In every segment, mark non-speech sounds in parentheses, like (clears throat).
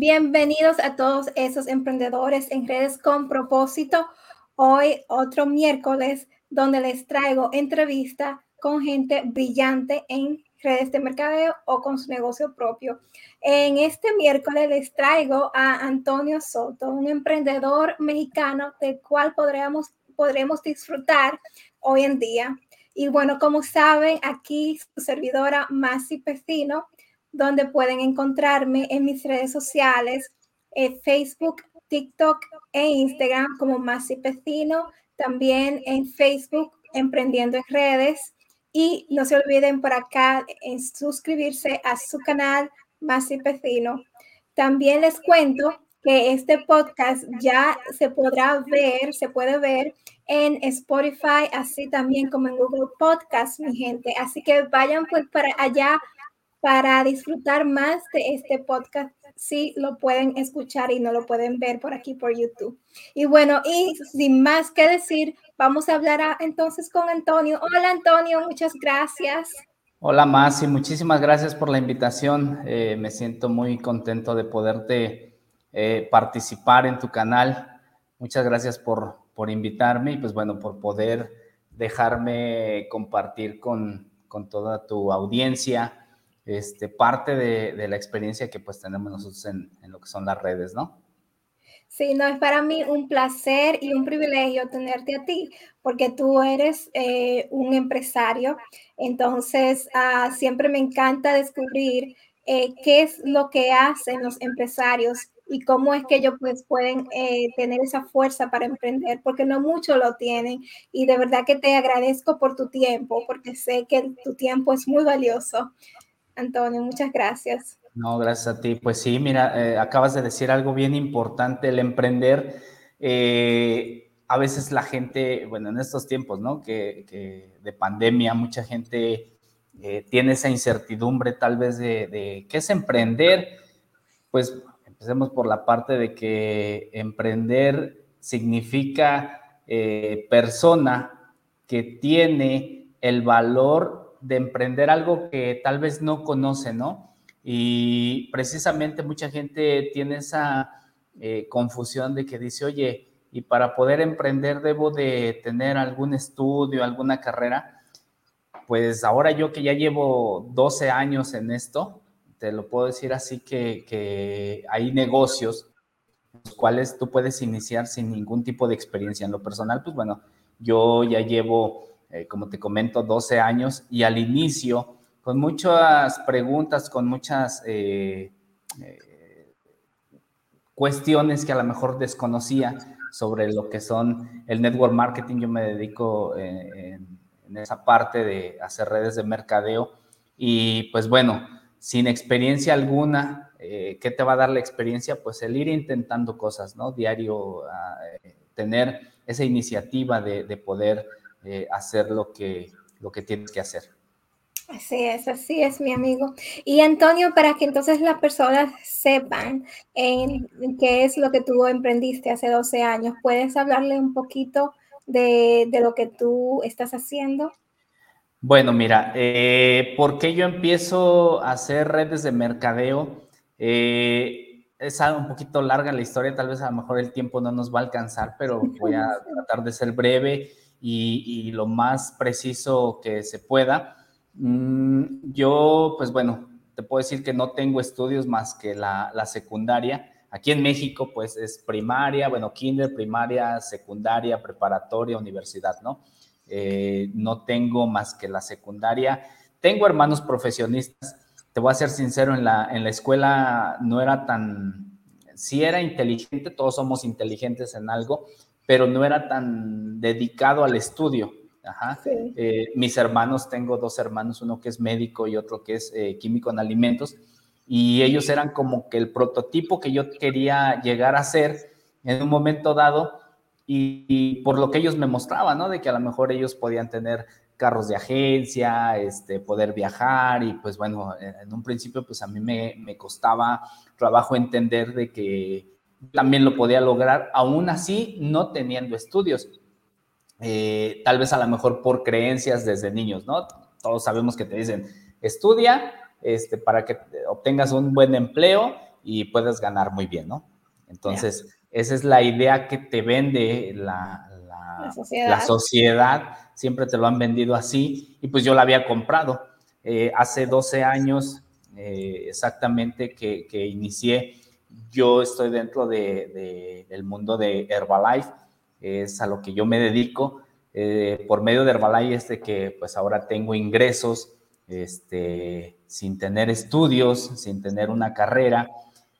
Bienvenidos a todos esos emprendedores en redes con propósito. Hoy otro miércoles donde les traigo entrevista con gente brillante en redes de mercadeo o con su negocio propio. En este miércoles les traigo a Antonio Soto, un emprendedor mexicano del cual podremos, podremos disfrutar hoy en día. Y bueno, como saben, aquí su servidora Masi Pecino donde pueden encontrarme en mis redes sociales, eh, Facebook, TikTok e Instagram como Masi Pecino, también en Facebook Emprendiendo en Redes. Y no se olviden por acá en suscribirse a su canal Masi Pecino. También les cuento que este podcast ya se podrá ver, se puede ver en Spotify, así también como en Google Podcast, mi gente. Así que vayan pues para allá para disfrutar más de este podcast, sí lo pueden escuchar y no lo pueden ver por aquí por YouTube. Y bueno, y sin más que decir, vamos a hablar entonces con Antonio. Hola Antonio, muchas gracias. Hola Masi, muchísimas gracias por la invitación. Eh, me siento muy contento de poderte eh, participar en tu canal. Muchas gracias por, por invitarme y pues bueno, por poder dejarme compartir con, con toda tu audiencia este, parte de, la experiencia que pues tenemos nosotros en, lo que son las redes, ¿no? Sí, no, es para mí un placer y un privilegio tenerte a ti, porque tú eres eh, un empresario, entonces ah, siempre me encanta descubrir eh, qué es lo que hacen los empresarios y cómo es que ellos pues, pueden eh, tener esa fuerza para emprender, porque no muchos lo tienen. Y de verdad que te agradezco por tu tiempo, porque sé que tu tiempo es muy valioso. Antonio, muchas gracias. No, gracias a ti. Pues sí, mira, eh, acabas de decir algo bien importante, el emprender. Eh, a veces la gente, bueno, en estos tiempos, ¿no? Que, de pandemia, mucha gente eh, tiene esa incertidumbre tal vez de, de, qué es emprender. Pues empecemos por la parte de que emprender significa persona que tiene el valor de emprender algo que tal vez no conoce, ¿no? Y precisamente mucha gente tiene esa eh, confusión de que dice, oye, y para poder emprender debo de tener algún estudio, alguna carrera. Pues ahora yo que ya llevo 12 años en esto, te lo puedo decir así que, que hay negocios los cuales tú puedes iniciar sin ningún tipo de experiencia. En lo personal, pues bueno, yo ya llevo eh, como te comento, 12 años y al inicio, con muchas preguntas, con muchas eh, eh, cuestiones que a lo mejor desconocía sobre lo que son el network marketing, yo me dedico en, en esa parte de hacer redes de mercadeo y pues bueno, sin experiencia alguna, ¿qué te va a dar la experiencia? Pues el ir intentando cosas, ¿no? Diario, tener esa iniciativa de, de poder eh, hacer lo que, lo que tienes que hacer. Así es, así es, mi amigo. Y Antonio, para que entonces las personas sepan en, qué es lo que tú emprendiste hace 12 años, ¿puedes hablarle un poquito de, lo que tú estás haciendo? Bueno, mira, eh, ¿por qué yo empiezo a hacer redes de mercadeo? Eh, es un poquito larga la historia, tal vez a lo mejor el tiempo no nos va a alcanzar, pero voy a (laughs) tratar de ser breve y, lo más preciso que se pueda. Mm, yo, pues bueno, te puedo decir que no tengo estudios más que la, secundaria. Aquí en México, pues es primaria, bueno, kinder, primaria, secundaria, preparatoria, universidad, ¿no? Eh, no tengo más que la secundaria. Tengo hermanos profesionistas. Te voy a ser sincero, en la, en la escuela no era tan, sí era inteligente, todos somos inteligentes en algo, pero no era tan dedicado al estudio. Eh, mis hermanos, tengo dos hermanos, uno que es médico y otro que es eh, químico en alimentos, y ellos eran como que el prototipo que yo quería llegar a ser en un momento dado, y, por lo que ellos me mostraban, ¿no? De que a lo mejor ellos podían tener carros de agencia, este, poder viajar, y pues bueno, en un principio pues a mí me, me costaba trabajo entender de que también lo podía lograr, aún así no teniendo estudios. Eh, tal vez a lo mejor por creencias desde niños, ¿no? Todos sabemos que te dicen, estudia este, para que obtengas un buen empleo y puedes ganar muy bien, ¿no? Entonces, esa es la idea que te vende la, la, sociedad. siempre te lo han vendido así, y pues yo la había comprado. Eh, hace 12 años eh, exactamente que, que, inicié, yo estoy dentro de, del mundo de Herbalife, es a lo que yo me dedico. Eh, por medio de Herbalife es de que pues ahora tengo ingresos este, sin tener estudios, sin tener una carrera,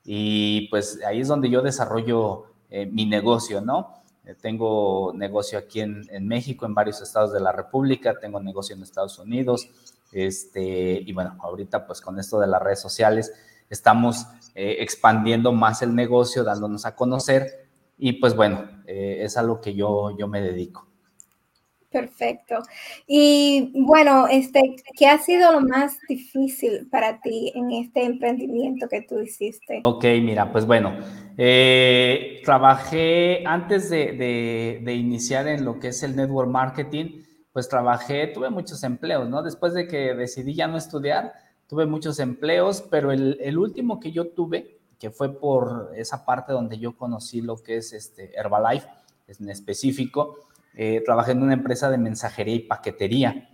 y pues ahí es donde yo desarrollo eh, mi negocio, ¿no? Eh, tengo negocio aquí en, México, en varios estados de la República, tengo negocio en Estados Unidos, este, y bueno, ahorita pues con esto de las redes sociales estamos eh, expandiendo más el negocio, dándonos a conocer, y pues bueno, es a lo que yo, yo me dedico. Perfecto. Y bueno, este, ¿qué ha sido lo más difícil para ti en este emprendimiento que tú hiciste? Ok, mira, pues bueno, eh, trabajé antes de, iniciar en lo que es el network marketing, pues trabajé, tuve muchos empleos, ¿no? Después de que decidí ya no estudiar, tuve muchos empleos, pero el, el último que yo tuve, que fue por esa parte donde yo conocí lo que es este Herbalife, en específico, eh, trabajé en una empresa de mensajería y paquetería.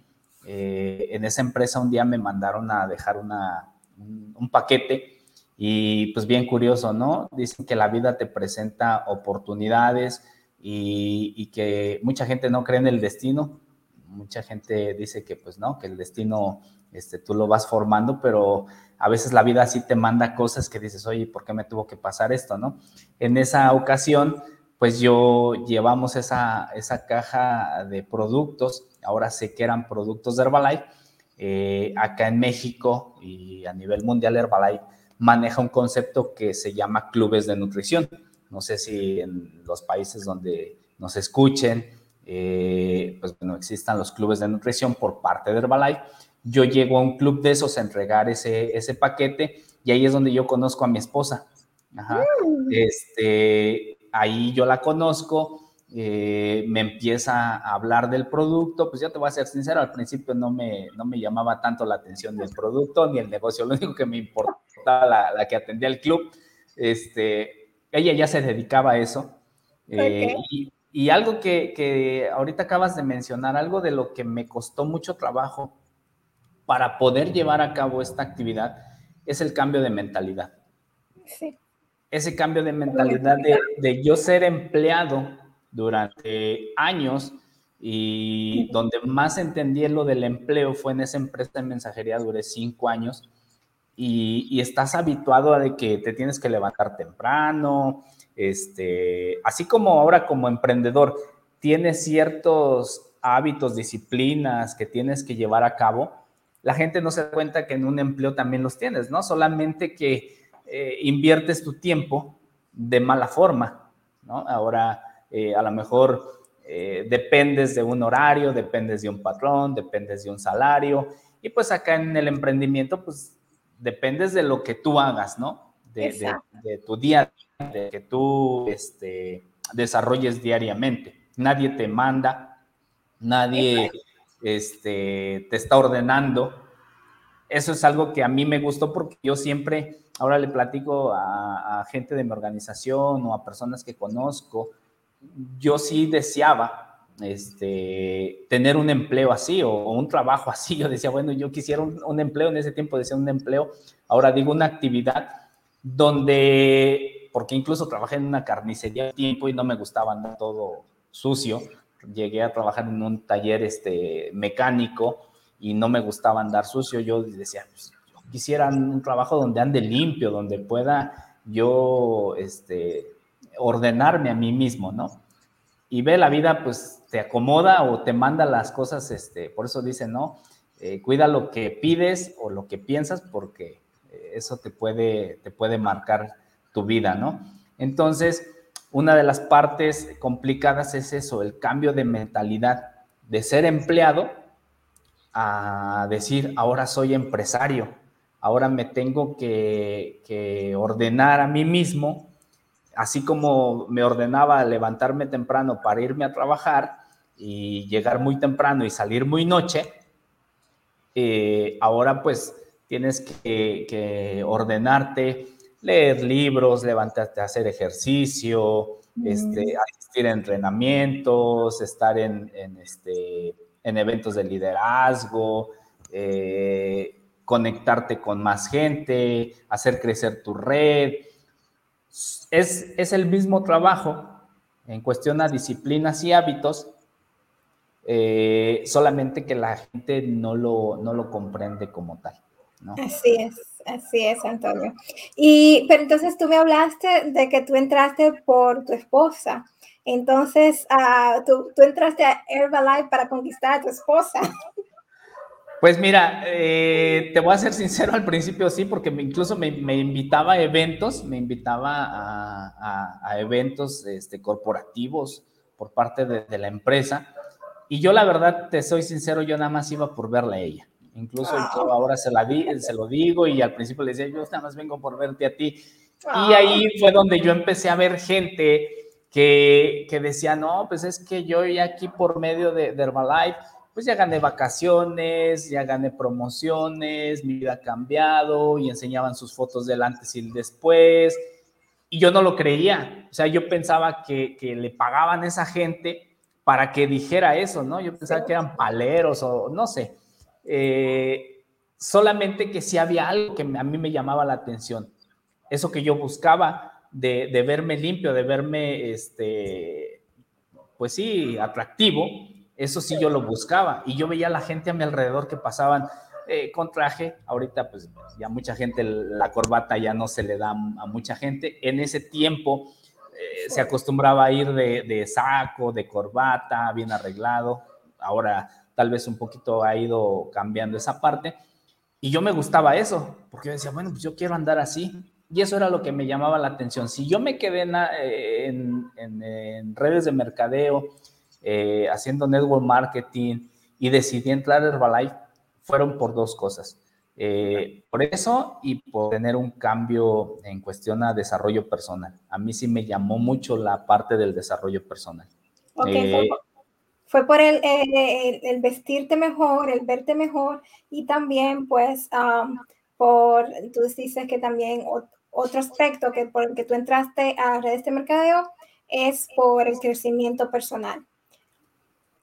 Eh, en esa empresa un día me mandaron a dejar una, un, paquete y pues bien curioso, ¿no? Dicen que la vida te presenta oportunidades y, que mucha gente no cree en el destino. Mucha gente dice que pues no, que el destino este, tú lo vas formando, pero a veces la vida sí te manda cosas que dices, oye, ¿por qué me tuvo que pasar esto, no? En esa ocasión pues yo llevamos esa, esa caja de productos, ahora sé que eran productos de Herbalife, eh, acá en México y a nivel mundial Herbalife maneja un concepto que se llama clubes de nutrición. No sé si en los países donde nos escuchen, eh, pues bueno, existan los clubes de nutrición por parte de Herbalife. Yo llego a un club de esos a entregar ese, ese paquete y ahí es donde yo conozco a mi esposa. Ajá. Mm. Este, ahí yo la conozco, eh, me empieza a hablar del producto, pues ya te voy a ser sincero, al principio no me, no me llamaba tanto la atención del producto ni el negocio, (laughs) lo único que me importaba la, la que atendía el club, este, ella ya se dedicaba a eso. Eh, y, y, algo que, que ahorita acabas de mencionar, algo de lo que me costó mucho trabajo para poder llevar a cabo esta actividad, es el cambio de mentalidad. Sí. Ese cambio de mentalidad de, yo ser empleado durante años y donde más entendí lo del empleo fue en esa empresa de mensajería, duré cinco años. Y, estás habituado a de que te tienes que levantar temprano, este, así como ahora como emprendedor tienes ciertos hábitos, disciplinas que tienes que llevar a cabo, la gente no se da cuenta que en un empleo también los tienes, ¿no? Solamente que eh, inviertes tu tiempo de mala forma, ¿no? Ahora, eh, a lo mejor eh, dependes de un horario, dependes de un patrón, dependes de un salario, y pues acá en el emprendimiento, pues dependes de lo que tú hagas, ¿no? De, tu día, de que tú este, desarrolles diariamente. Nadie te manda, nadie este, te está ordenando. Eso es algo que a mí me gustó porque yo siempre ahora le platico a, gente de mi organización o a personas que conozco, yo sí deseaba este, tener un empleo así o, un trabajo así. Yo decía, bueno, yo quisiera un, empleo, en ese tiempo decía un empleo, ahora digo una actividad donde, porque incluso trabajé en una carnicería tiempo y no me gustaba andar todo sucio. Llegué a trabajar en un taller este, mecánico y no me gustaba andar sucio. Yo decía, pues, quisieran un trabajo donde ande limpio, donde pueda yo este, ordenarme a mí mismo, ¿no? Y ve la vida, pues te acomoda o te manda las cosas, este, por eso dice, ¿no? Eh, cuida lo que pides o lo que piensas porque eh, eso te puede, te puede marcar tu vida, ¿no? Entonces, una de las partes complicadas es eso, el cambio de mentalidad de ser empleado a decir, ahora soy empresario ahora me tengo que, ordenar a mí mismo, así como me ordenaba levantarme temprano para irme a trabajar y llegar muy temprano y salir muy noche, eh, ahora pues tienes que, ordenarte leer libros, levantarte a hacer ejercicio, este, asistir a entrenamientos, estar en, este, en eventos de liderazgo, eh, conectarte con más gente, hacer crecer tu red. Es, es el mismo trabajo en cuestión a disciplinas y hábitos, eh, solamente que la gente no lo, no lo comprende como tal. Así es, así es, Antonio. Y, pero entonces tú me hablaste de que tú entraste por tu esposa. Entonces, uh, tú, entraste a Herbalife para conquistar a tu esposa. Pues mira, eh, te voy a ser sincero, al principio sí, porque incluso me, invitaba a eventos, me invitaba a eventos este, corporativos por parte de, de, la empresa. Y yo la verdad, te soy sincero, yo nada más iba por verla a ella. Incluso ahora se, la di, se lo digo y al principio le decía, yo nada más vengo por verte a ti. Y ahí fue donde yo empecé a ver gente que, que decía, no, pues es que yo ya aquí por medio de, de Herbalife, pues ya gané vacaciones, ya gané promociones, mi vida ha cambiado y enseñaban sus fotos del antes y el después. Y yo no lo creía. O sea, yo pensaba que, que le pagaban a esa gente para que dijera eso, ¿no? Yo pensaba que eran paleros o no sé. Eh, solamente que si había algo que a mí me llamaba la atención. Eso que yo buscaba de, de verme limpio, de verme, este, pues sí, atractivo, eso sí yo lo buscaba. Y yo veía a la gente a mi alrededor que pasaban eh, con traje. Ahorita, pues ya mucha gente, la corbata ya no se le da a mucha gente. En ese tiempo eh, se acostumbraba a ir de saco, de corbata, bien arreglado. Ahora tal vez un poquito ha ido cambiando esa parte. Y yo me gustaba eso, porque yo decía, bueno, pues yo quiero andar así. Y eso era lo que me llamaba la atención. Si yo me quedé en, en, redes de mercadeo, eh, haciendo network marketing y decidí entrar a Herbalife, fueron por dos cosas. Eh, por eso y por tener un cambio en cuestión a desarrollo personal. A mí sí me llamó mucho la parte del desarrollo personal. Okay, eh, fue por el, el, vestirte mejor, el verte mejor y también pues por, tú dices que también otro aspecto que por el que tú entraste a redes de mercadeo es por el crecimiento personal.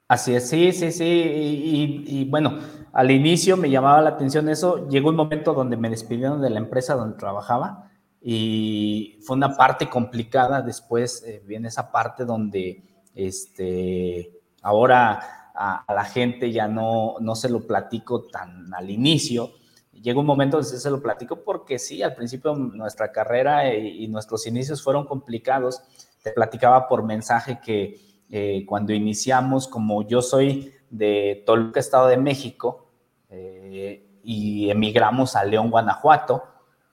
Así es, sí, sí, sí. Y, y, bueno, al inicio me llamaba la atención eso. Llegó un momento donde me despidieron de la empresa donde trabajaba y fue una parte complicada. Después eh, viene esa parte donde este, Ahora a, la gente ya no, no se lo platico tan al inicio. Llega un momento donde se lo platico porque sí, al principio nuestra carrera y, nuestros inicios fueron complicados. Te platicaba por mensaje que eh, cuando iniciamos, como yo soy de Toluca, Estado de México, eh, y emigramos a León, Guanajuato,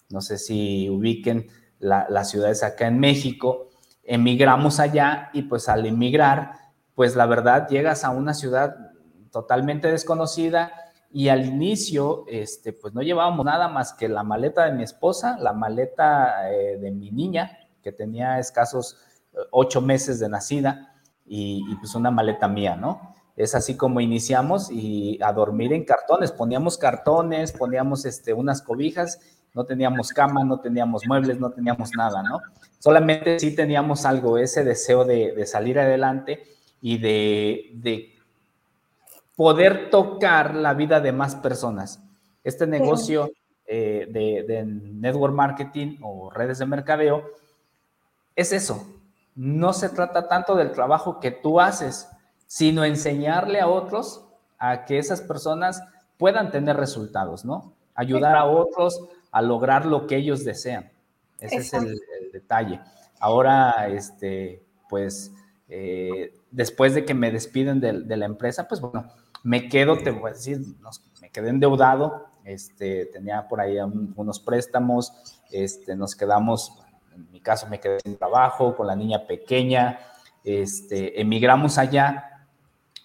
no sé si ubiquen las ciudades acá en México, emigramos allá y pues al emigrar pues la verdad llegas a una ciudad totalmente desconocida y al inicio, este, pues no llevábamos nada más que la maleta de mi esposa, la maleta eh, de mi niña, que tenía escasos eh, ocho meses de nacida, y, pues una maleta mía, ¿no? Es así como iniciamos y a dormir en cartones. Poníamos cartones, poníamos este, unas cobijas, no teníamos cama, no teníamos muebles, no teníamos nada, ¿no? Solamente sí teníamos algo, ese deseo de, de salir adelante y de, poder tocar la vida de más personas. Este negocio eh, de, network marketing o redes de mercadeo es eso. No se trata tanto del trabajo que tú haces, sino enseñarle a otros a que esas personas puedan tener resultados, ¿no? Ayudar a otros a lograr lo que ellos desean. Ese es el, el, detalle. Ahora, este, pues, eh, después de que me despiden de, la empresa, pues bueno, me quedo, te voy a decir, me quedé endeudado, este, tenía por ahí unos préstamos, este, nos quedamos, en mi caso me quedé sin trabajo, con la niña pequeña, este, emigramos allá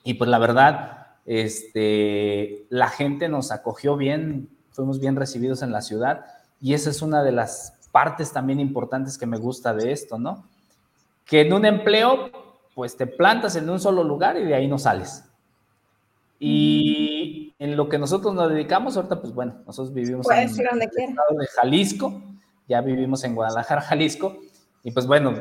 y pues la verdad, este, la gente nos acogió bien, fuimos bien recibidos en la ciudad y esa es una de las partes también importantes que me gusta de esto, ¿no? Que en un empleo pues te plantas en un solo lugar y de ahí no sales. Y en lo que nosotros nos dedicamos, ahorita, pues bueno, nosotros vivimos en el estado de Jalisco, ya vivimos en Guadalajara, (laughs) Jalisco, y pues bueno,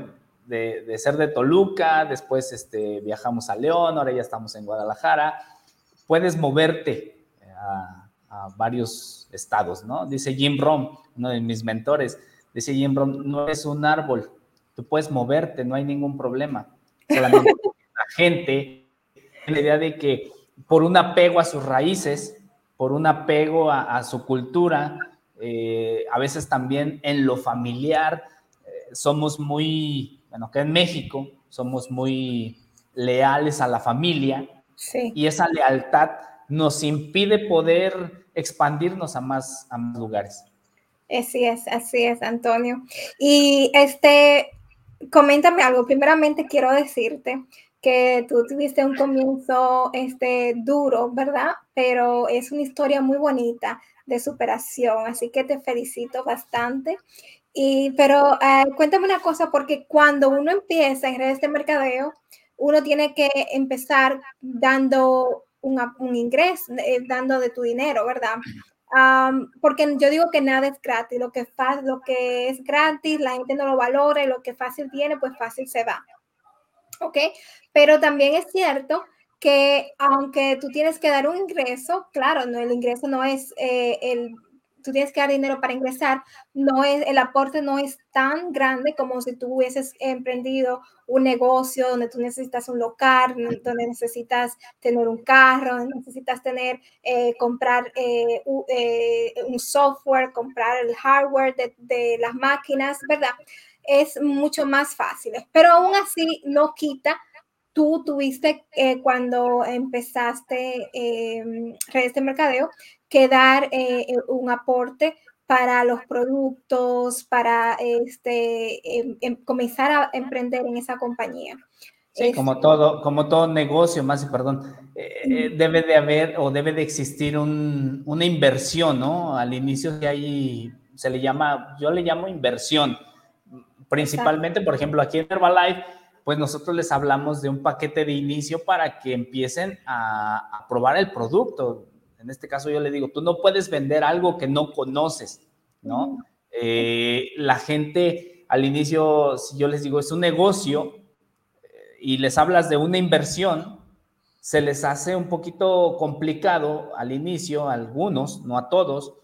de, ser de Toluca, después este, viajamos a León, ahora ya estamos en Guadalajara, puedes moverte a, a varios estados, ¿no? Dice Jim Rom, uno de mis mentores, dice Jim Rom, no es un árbol, tú puedes moverte, no hay ningún problema. Solamente la gente la idea de que por un apego a sus raíces, por un apego a, su cultura, eh, a veces también en lo familiar, eh, somos muy, bueno, que en México somos muy leales a la familia y esa lealtad nos impide poder expandirnos a más, a más lugares. Así es, así es, Antonio. Y este, coméntame algo. Primeramente quiero decirte que tú tuviste un comienzo este, duro, ¿verdad? Pero es una historia muy bonita de superación, así que te felicito bastante. Y, pero eh, cuéntame una cosa, porque cuando uno empieza en redes de mercadeo, uno tiene que empezar dando un ingreso, eh, dando de tu dinero, ¿verdad? Porque yo digo que nada es gratis, lo que, lo que es gratis, la gente no lo valora y lo que fácil viene, pues fácil se va. ¿Ok? Pero también es cierto que aunque tú tienes que dar un ingreso, claro, no, el ingreso no es eh, el tú tienes que dar dinero para ingresar, no es, el aporte no es tan grande como si tú hubieses emprendido un negocio donde tú necesitas un local, donde necesitas tener un carro, necesitas tener, eh, comprar eh, eh, un software, comprar el hardware de, de las máquinas, ¿verdad? Es mucho más fácil, pero aún así no quita tú tuviste cuando empezaste redes de mercadeo que dar eh, eh, un aporte para los productos, para este, em, em, comenzar a emprender en esa compañía. Sí, como todo, como todo negocio, más perdón, eh, debe de haber o debe de existir una inversión, ¿no? Al inicio que hay, se le llama, yo le llamo inversión. Principalmente, por ejemplo, aquí en Herbalife, pues nosotros les hablamos de un paquete de inicio para que empiecen a, a probar el producto en este caso yo le digo, tú no puedes vender algo que no conoces, ¿no? Eh, la gente al inicio, si yo les digo, es un negocio eh, y les hablas de una inversión, se les hace un poquito complicado al inicio, a algunos, no a todos,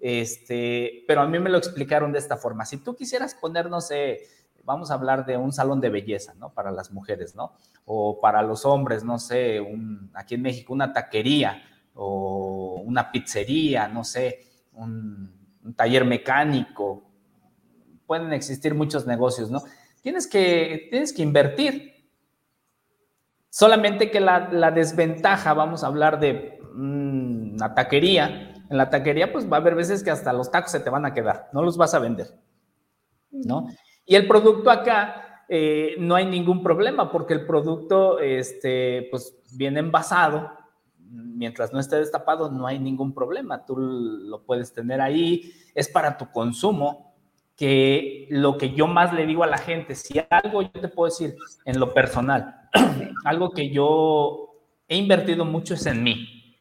este, pero a mí me lo explicaron de esta forma. Si tú quisieras poner, no sé, vamos a hablar de un salón de belleza, ¿no? Para las mujeres, ¿no? O para los hombres, no sé, aquí en México, una taquería o una pizzería, no sé, un, taller mecánico. Pueden existir muchos negocios, ¿no? Tienes que, tienes que invertir. Solamente que la, desventaja, vamos a hablar de mm, una taquería. En la taquería, pues va a haber veces que hasta los tacos se te van a quedar, no los vas a vender, ¿no? Y el producto acá, eh, no hay ningún problema porque el producto, este, pues viene envasado, mientras no esté destapado, no hay ningún problema. Tú lo puedes tener ahí, es para tu consumo, que lo que yo más le digo a la gente, si algo yo te puedo decir en lo personal, (clears throat) algo que yo he invertido mucho es en mí.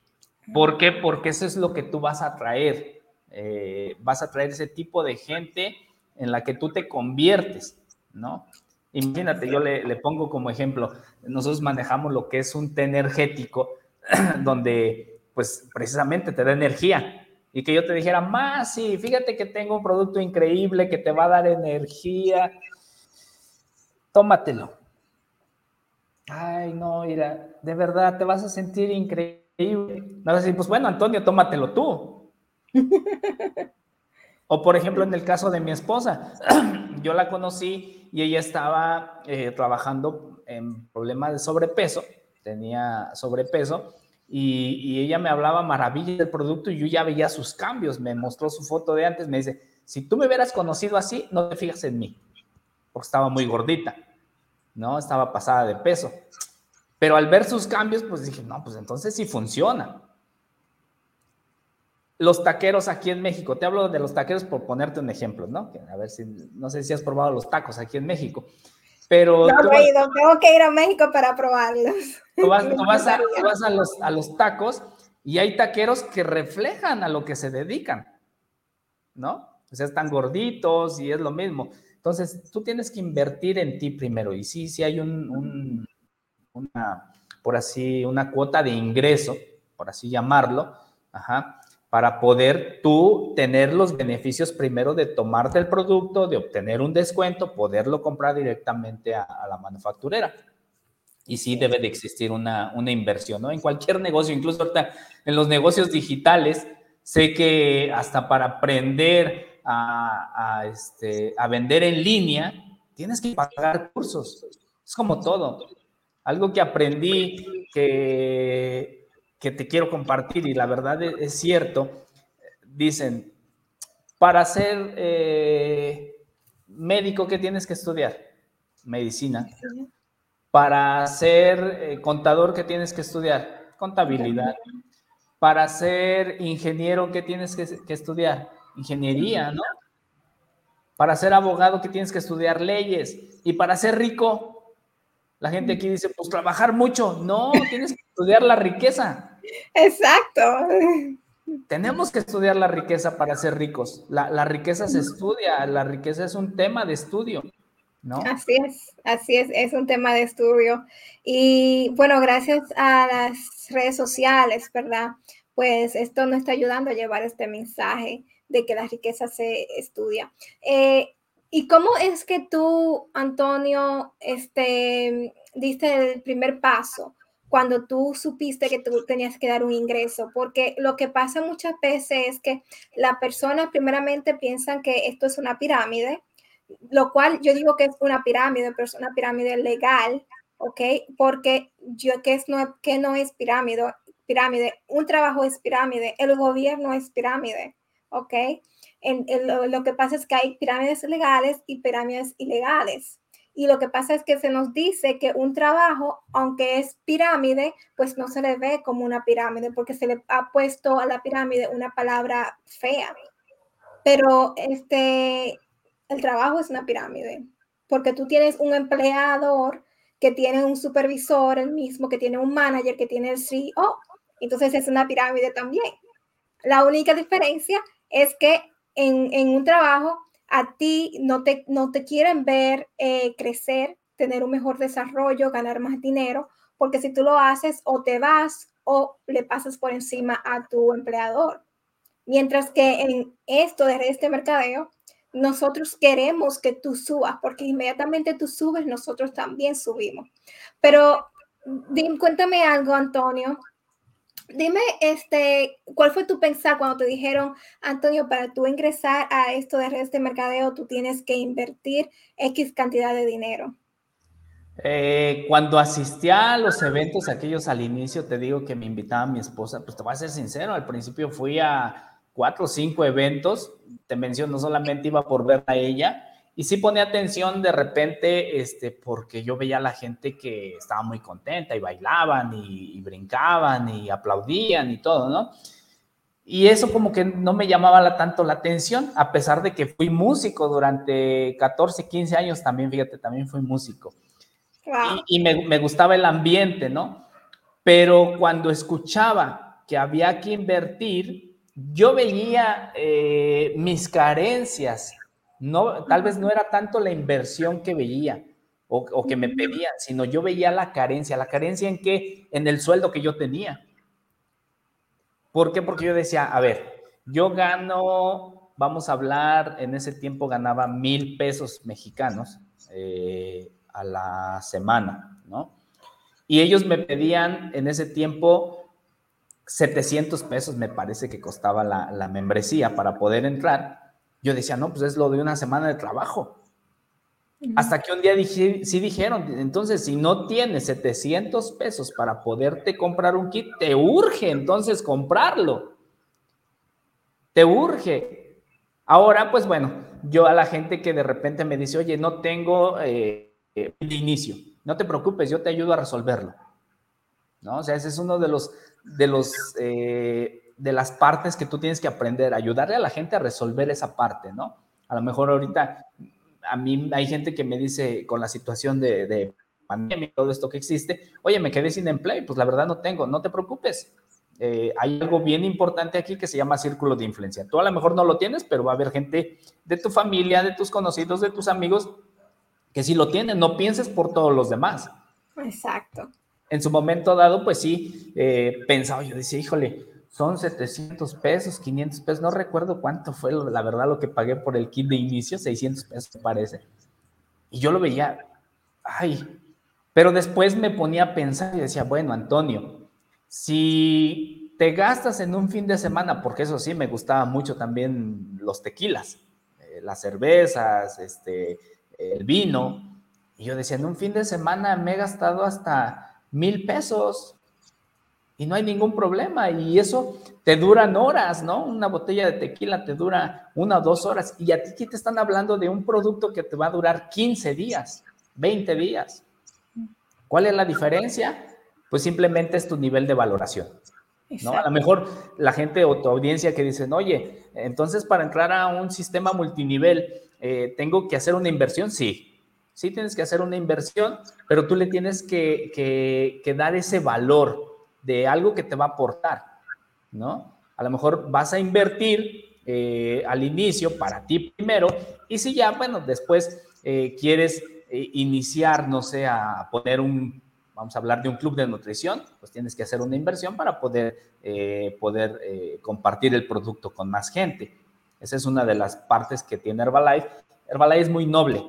¿Por qué? Porque eso es lo que tú vas a traer. Eh, vas a traer ese tipo de gente en la que tú te conviertes, ¿no? Imagínate, yo le, le pongo como ejemplo, nosotros manejamos lo que es un té energético, (clears throat) donde pues precisamente te da energía. Y que yo te dijera, más, sí, fíjate que tengo un producto increíble que te va a dar energía, tómatelo. Ay, no, mira, de verdad te vas a sentir increíble. No vas a decir, pues bueno, Antonio, tómatelo tú. (laughs) o por ejemplo, en el caso de mi esposa, (clears throat) yo la conocí y ella estaba eh, trabajando en problemas de sobrepeso tenía sobrepeso y, ella me hablaba maravillas del producto y yo ya veía sus cambios, me mostró su foto de antes, me dice, si tú me hubieras conocido así, no te fijas en mí, porque estaba muy gordita, ¿no? Estaba pasada de peso. Pero al ver sus cambios, pues dije, no, pues entonces sí funciona. Los taqueros aquí en México, te hablo de los taqueros por ponerte un ejemplo, ¿no? A ver si, no sé si has probado los tacos aquí en México. Pero no he ido, tengo que ir a México para probarlos. (laughs) Tú vas, a, los, a los tacos y hay taqueros que reflejan a lo que se dedican, ¿no? O sea, están gorditos y es lo mismo. Entonces, tú tienes que invertir en ti primero. Y sí, sí hay un, una, por así, una cuota de ingreso, por así llamarlo, ajá, para poder tú tener los beneficios primero de tomarte el producto, de obtener un descuento, poderlo comprar directamente a, la manufacturera. Y sí debe de existir una, una, inversión, ¿no? En cualquier negocio, incluso ahorita en los negocios digitales, sé que hasta para aprender a, a, este, a vender en línea, tienes que pagar cursos. Es como todo. Algo que aprendí que que te quiero compartir y la verdad es, cierto. Dicen, para ser eh, médico, ¿qué tienes que estudiar? Medicina. Para ser eh, contador, ¿qué tienes que estudiar? Contabilidad. Para ser ingeniero, ¿qué tienes que, que estudiar? Ingeniería, ¿no? Para ser abogado, ¿qué tienes que estudiar? Leyes. Y para ser rico, la gente aquí dice, pues trabajar mucho. No, tienes que estudiar la riqueza. Exacto. Tenemos que estudiar la riqueza para ser ricos. La, riqueza se estudia, la riqueza es un tema de estudio, ¿no? Así es, así es, es un tema de estudio. Y bueno, gracias a las redes sociales, ¿verdad? Pues esto nos está ayudando a llevar este mensaje de que la riqueza se estudia. Eh, ¿Y cómo es que tú, Antonio, este, diste el primer paso cuando tú supiste que tú tenías que dar un ingreso? Porque lo que pasa muchas veces es que la persona primeramente piensan que esto es una pirámide, lo cual yo digo que es una pirámide, pero es una pirámide legal, ¿ok? Porque yo que, es, no, que no es pirámide, pirámide, un trabajo es pirámide, el gobierno es pirámide, ¿ok? lo, que pasa es que hay pirámides legales y pirámides ilegales. Y lo que pasa es que se nos dice que un trabajo, aunque es pirámide, pues no se le ve como una pirámide porque se le ha puesto a la pirámide una palabra fea. Pero este, el trabajo es una pirámide porque tú tienes un empleador que tiene un supervisor, el mismo, que tiene un manager, que tiene el CEO. Entonces es una pirámide también. La única diferencia es que en, un trabajo, a ti no te, no te quieren ver eh, crecer, tener un mejor desarrollo, ganar más dinero, porque si tú lo haces o te vas o le pasas por encima a tu empleador. Mientras que en esto de redes de mercadeo, nosotros queremos que tú subas, porque inmediatamente tú subes, nosotros también subimos. Pero cuéntame algo, Antonio. Dime, este, ¿cuál fue tu pensar cuando te dijeron, Antonio, para tú ingresar a esto de redes de mercadeo, tú tienes que invertir X cantidad de dinero? Eh, cuando asistía a los eventos aquellos al inicio, te digo que me invitaba mi esposa, pues te voy a ser sincero, al principio fui a cuatro o cinco eventos, te menciono, no solamente iba por ver a ella, y sí ponía atención de repente, este, porque yo veía a la gente que estaba muy contenta y bailaban y, brincaban y aplaudían y todo, ¿no? Y eso como que no me llamaba la, tanto la atención, a pesar de que fui músico durante 14, 15 años también, fíjate, también fui músico. Y, me, gustaba el ambiente, ¿no? Pero cuando escuchaba que había que invertir, yo veía eh, mis carencias no, tal vez no era tanto la inversión que veía o, que me pedían, sino yo veía la carencia. ¿La carencia en qué? En el sueldo que yo tenía. ¿Por qué? Porque yo decía, a ver, yo gano, vamos a hablar, en ese tiempo ganaba mil pesos mexicanos eh, a la semana, ¿no? Y ellos me pedían en ese tiempo 700 pesos, me parece que costaba la, la membresía para poder entrar yo decía, no, pues es lo de una semana de trabajo. Hasta que un día dije, sí dijeron, entonces si no tienes 700 pesos para poderte comprar un kit, te urge entonces comprarlo. Te urge. Ahora, pues bueno, yo a la gente que de repente me dice, oye, no tengo eh, de inicio, no te preocupes, yo te ayudo a resolverlo. ¿No? O sea, ese es uno de los, de los eh, de las partes que tú tienes que aprender, ayudarle a la gente a resolver esa parte, ¿no? A lo mejor ahorita a mí hay gente que me dice con la situación de, de pandemia y todo esto que existe, oye, me quedé sin empleo, pues la verdad no tengo, no te preocupes. eh, hay algo bien importante aquí que se llama círculo de influencia. Tú a lo mejor no lo tienes, pero va a haber gente de tu familia, de tus conocidos, de tus amigos que sí lo tienen. No pienses por todos los demás. Exacto. En su momento dado, pues sí, eh, pensaba, yo decía, híjole, son 700 pesos, 500 pesos, no recuerdo cuánto fue la verdad lo que pagué por el kit de inicio, 600 pesos me parece. Y yo lo veía, ay, pero después me ponía a pensar y decía, bueno, Antonio, si te gastas en un fin de semana, porque eso sí, me gustaba mucho también los tequilas, eh, las cervezas, este, el vino, y yo decía, en un fin de semana me he gastado hasta mil pesos y no hay ningún problema. Y eso te duran horas, ¿no? Una botella de tequila te dura una o dos horas. Y a ti aquí te están hablando de un producto que te va a durar 15 días, 20 días. ¿Cuál es la diferencia? Pues simplemente es tu nivel de valoración. ¿no? A lo mejor la gente o tu audiencia que dicen, oye, entonces para entrar a un sistema multinivel, eh, ¿tengo que hacer una inversión? Sí, sí tienes que hacer una inversión, pero tú le tienes que, que dar ese valor de algo que te va a aportar, ¿no? A lo mejor vas a invertir eh, al inicio para ti primero y si ya, bueno, después eh, quieres eh, iniciar, no sé, a poner un, vamos a hablar de un club de nutrición, pues tienes que hacer una inversión para poder, poder compartir el producto con más gente. Esa es una de las partes que tiene Herbalife. Herbalife es muy noble.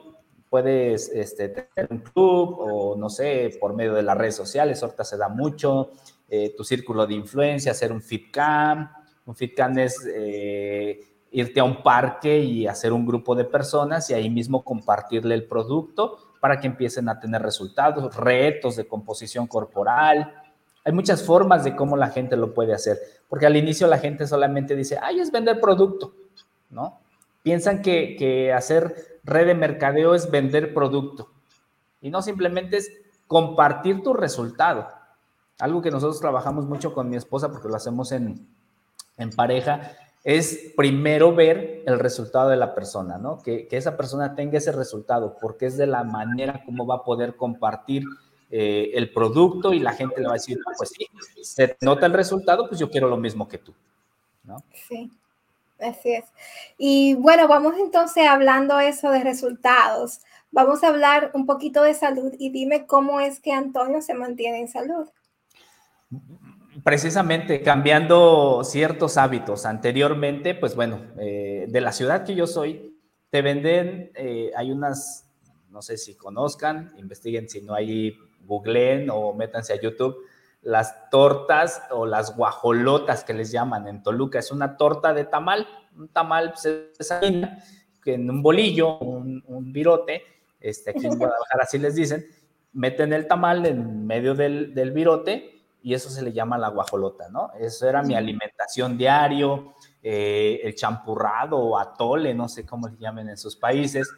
Puedes este, tener un club o, no sé, por medio de las redes sociales, ahorita se da mucho. Eh, tu círculo de influencia, hacer un FitCam. Un FitCam es eh, irte a un parque y hacer un grupo de personas y ahí mismo compartirle el producto para que empiecen a tener resultados, retos de composición corporal. Hay muchas formas de cómo la gente lo puede hacer, porque al inicio la gente solamente dice, ay, es vender producto, ¿no? Piensan que, que hacer red de mercadeo es vender producto y no simplemente es compartir tu resultado. Algo que nosotros trabajamos mucho con mi esposa, porque lo hacemos en, pareja, es primero ver el resultado de la persona, ¿no? Que, esa persona tenga ese resultado, porque es de la manera como va a poder compartir eh, el producto y la gente le va a decir, pues sí, se nota el resultado, pues yo quiero lo mismo que tú, ¿no? Sí. Así es. Y bueno, vamos entonces hablando eso de resultados. Vamos a hablar un poquito de salud y dime cómo es que Antonio se mantiene en salud. Precisamente cambiando ciertos hábitos. Anteriormente, pues bueno, eh, de la ciudad que yo soy, te venden, eh, hay unas, no sé si conozcan, investiguen si no hay, googleen o métanse a YouTube, las tortas o las guajolotas que les llaman en Toluca. Es una torta de tamal, un tamal se que en un bolillo, un, un virote, este, aquí en (laughs) Guadalajara así les dicen, meten el tamal en medio del, del virote y eso se le llama la guajolota, ¿no? Eso era mi alimentación diario, eh, el champurrado o atole, no sé cómo le llamen en sus países,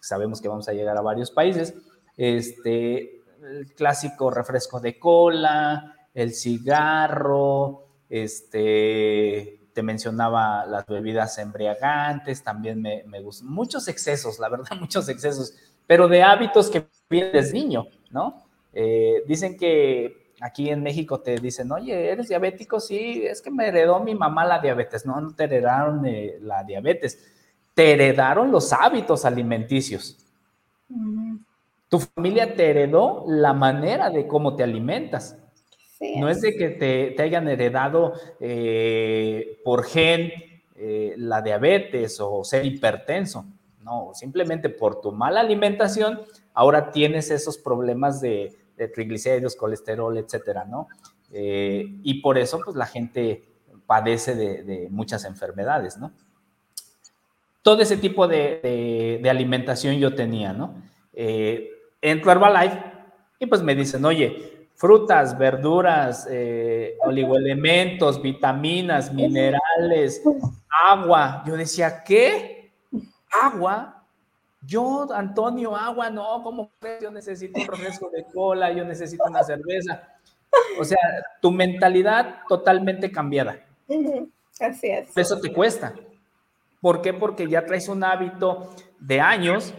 sabemos que vamos a llegar a varios países, este, el clásico refresco de cola, el cigarro, este, te mencionaba las bebidas embriagantes, también me, me gustan, muchos excesos, la verdad, (laughs) muchos excesos, pero de hábitos que vienen desde niño, ¿no? Eh, dicen que aquí en México te dicen, oye, ¿eres diabético? Sí, es que me heredó mi mamá la diabetes. No, no te heredaron eh, la diabetes, te heredaron los hábitos alimenticios. Tu familia te heredó la manera de cómo te alimentas. no es de que te, hayan heredado eh, por gen eh, la diabetes o ser hipertenso. No, simplemente por tu mala alimentación, ahora tienes esos problemas de, de triglicéridos, colesterol, etcétera, ¿no? Eh, y por eso, pues la gente padece de, muchas enfermedades, ¿no? Todo ese tipo de, alimentación yo tenía, ¿no? Eh, entro a Herbalife y pues me dicen, oye, frutas, verduras, eh, oligoelementos, vitaminas, minerales, agua. Yo decía, ¿qué? ¿Agua? Yo, Antonio, agua, no, ¿cómo crees? Yo necesito un refresco de cola, yo necesito una cerveza. O sea, tu mentalidad totalmente cambiada. Así es. Eso te cuesta. ¿Por qué? Porque ya traes un hábito de años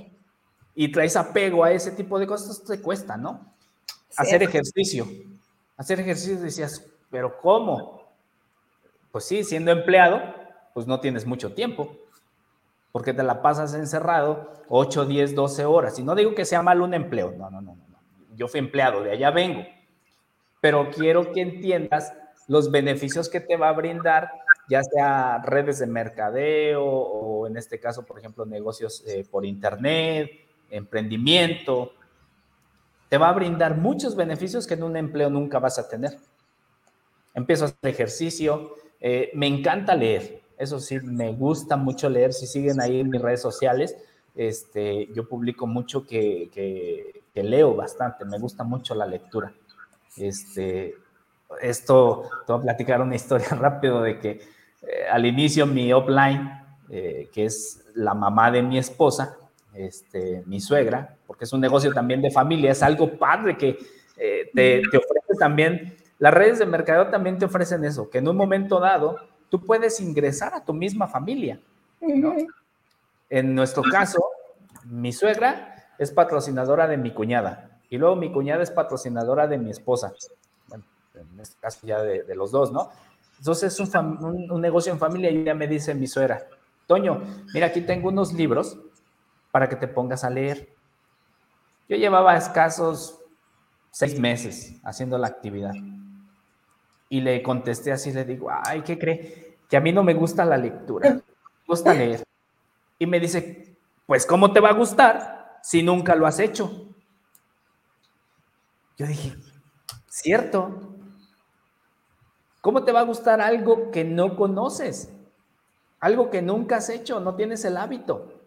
y traes apego a ese tipo de cosas, te cuesta, ¿no? Hacer ejercicio. Hacer ejercicio decías, pero ¿cómo? pues sí, siendo empleado, pues no tienes mucho tiempo, porque te la pasas encerrado 8, 10, 12 horas. Y no digo que sea mal un empleo, no, no, no, no. Yo fui empleado, de allá vengo. Pero quiero que entiendas los beneficios que te va a brindar, ya sea redes de mercadeo o en este caso, por ejemplo, negocios eh, por internet, emprendimiento. Te va a brindar muchos beneficios que en un empleo nunca vas a tener. Empiezo a hacer ejercicio, eh, me encanta leer, eso sí, me gusta mucho leer. Si siguen ahí mis redes sociales, este, yo publico mucho que, leo bastante, me gusta mucho la lectura. Este, esto, te voy a platicar una historia (laughs) rápido de que eh, al inicio mi offline, eh, que es la mamá de mi esposa, este, mi suegra, porque es un negocio también de familia, es algo padre que te, te ofrece también las redes de mercadeo también te ofrecen eso, que en un momento dado tú puedes ingresar a tu misma familia. En nuestro caso, mi suegra es patrocinadora de mi cuñada y luego mi cuñada es patrocinadora de mi esposa. Bueno, en este caso ya de, los dos, ¿no? Entonces es un, negocio en familia y ya me dice mi suegra, Toño, mira, aquí tengo unos libros para que te pongas a leer. Yo llevaba escasos seis meses haciendo la actividad. Y le contesté así, le digo, ay, ¿qué cree? Que a mí no me gusta la lectura, me gusta leer. Y me dice, pues ¿cómo te va a gustar si nunca lo has hecho? Yo dije, cierto. ¿Cómo te va a gustar algo que no conoces? Algo que nunca has hecho, no tienes el hábito.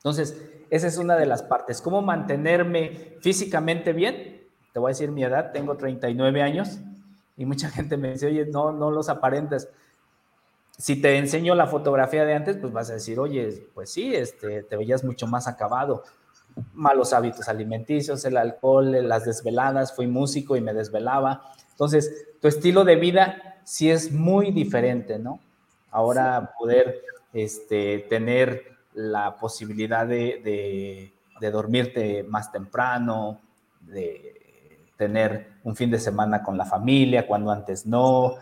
Entonces, esa es una de las partes. ¿Cómo mantenerme físicamente bien? Te voy a decir mi edad, tengo 39 años y mucha (laughs) gente me dice, oye, no, no los aparentes. Si te enseño la fotografía de antes, pues vas a decir, oye, pues sí, este, te veías mucho más acabado. Malos hábitos alimenticios, el alcohol, las desveladas, fui músico y me desvelaba. Entonces, tu estilo de vida sí es muy diferente, ¿no? Ahora poder este, tener la posibilidad de, de, de dormirte más temprano, de tener un fin de semana con la familia, cuando antes no.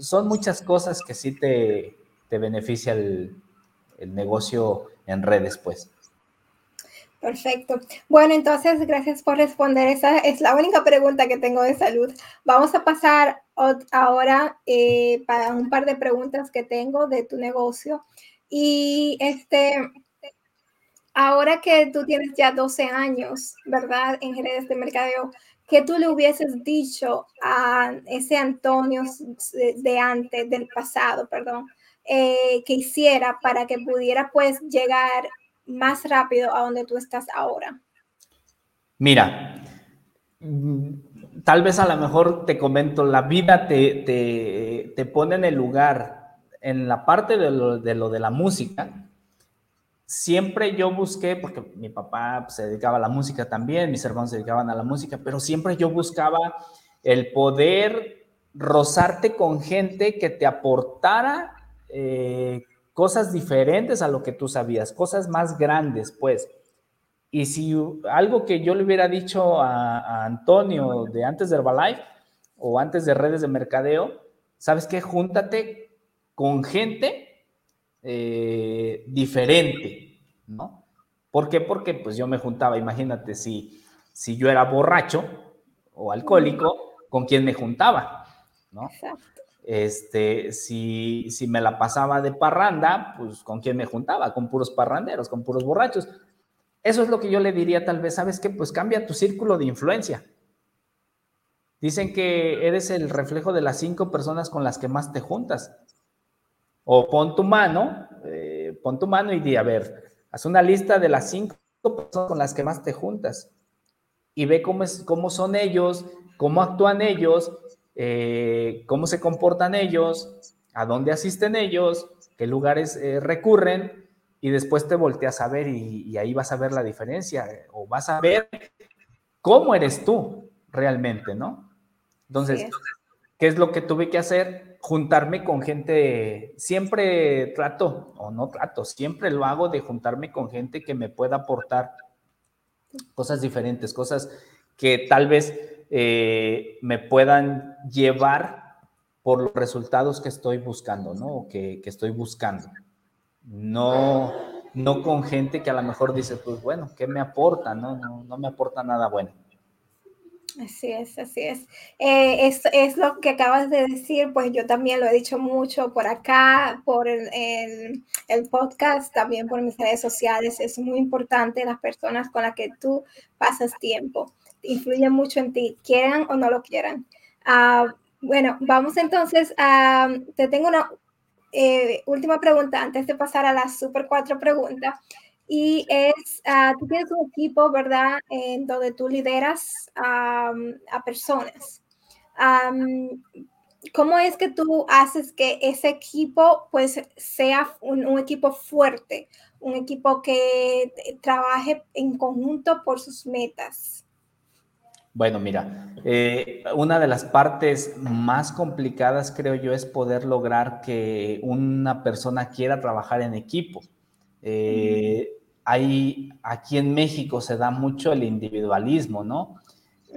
Son muchas cosas que sí te, te beneficia el, el negocio en redes, pues. Perfecto. Bueno, entonces, gracias por responder. Esa es la única pregunta que tengo de salud. Vamos a pasar ahora eh, para un par de preguntas que tengo de tu negocio. Y este, ahora que tú tienes ya 12 años, ¿verdad? En redes de mercadeo, ¿qué tú le hubieses dicho a ese Antonio de antes, del pasado, perdón, eh, que hiciera para que pudiera pues llegar más rápido a donde tú estás ahora? Mira, tal vez a lo mejor te comento, la vida te, te, pone en el lugar, en la parte de, lo de la música, siempre yo busqué, porque mi papá pues, se dedicaba a la música también, mis hermanos se dedicaban a la música, pero siempre yo buscaba el poder rozarte con gente que te aportara eh, cosas diferentes a lo que tú sabías, cosas más grandes, pues. Y si algo que yo le hubiera dicho a, Antonio de antes de Herbalife o antes de redes de mercadeo, ¿sabes qué? Júntate con gente eh, diferente, ¿no? ¿Por qué? Porque pues yo me juntaba, imagínate, si, si yo era borracho o alcohólico, ¿con quién me juntaba? ¿No? Este, si, si me la pasaba de parranda, pues ¿con quién me juntaba? Con puros parranderos, con puros borrachos. Eso es lo que yo le diría tal vez, ¿sabes qué? Pues cambia tu círculo de influencia. Dicen que eres el reflejo de las cinco personas con las que más te juntas. O pon tu mano, eh, pon tu mano y di, a ver, haz una lista de las cinco personas con las que más te juntas y ve cómo, es, cómo son ellos, cómo actúan ellos, eh, cómo se comportan ellos, a dónde asisten ellos, qué lugares eh, recurren y después te volteas a ver y, y, ahí vas a ver la diferencia o vas a ver cómo eres tú realmente, ¿no? Entonces, ¿qué es lo que tuve que hacer? Juntarme con gente, siempre trato, o no trato, siempre lo hago de juntarme con gente que me pueda aportar cosas diferentes, cosas que tal vez eh, me puedan llevar por los resultados que estoy buscando, ¿no? O que, que estoy buscando. No, no con gente que a lo mejor dice, pues bueno, ¿qué me aporta? No, no, no me aporta nada bueno. Así es, así es. Eh, es. es. lo que acabas de decir, pues yo también lo he dicho mucho por acá, por el, el, el, podcast, también por mis redes sociales. Es muy importante las personas con las que tú pasas tiempo. Influyen mucho en ti, quieran o no lo quieran. Uh, bueno, vamos entonces a, te tengo una eh, última pregunta antes de pasar a las super cuatro preguntas. Y es, uh, tú tienes un equipo, ¿verdad? En donde tú lideras um, a personas. Um, ¿Cómo es que tú haces que ese equipo pues sea un, un, equipo fuerte, un equipo que trabaje en conjunto por sus metas? Bueno, mira, eh, una de las partes más complicadas, creo yo, es poder lograr que una persona quiera trabajar en equipo. Eh, hay, aquí en México se da mucho el individualismo, ¿no?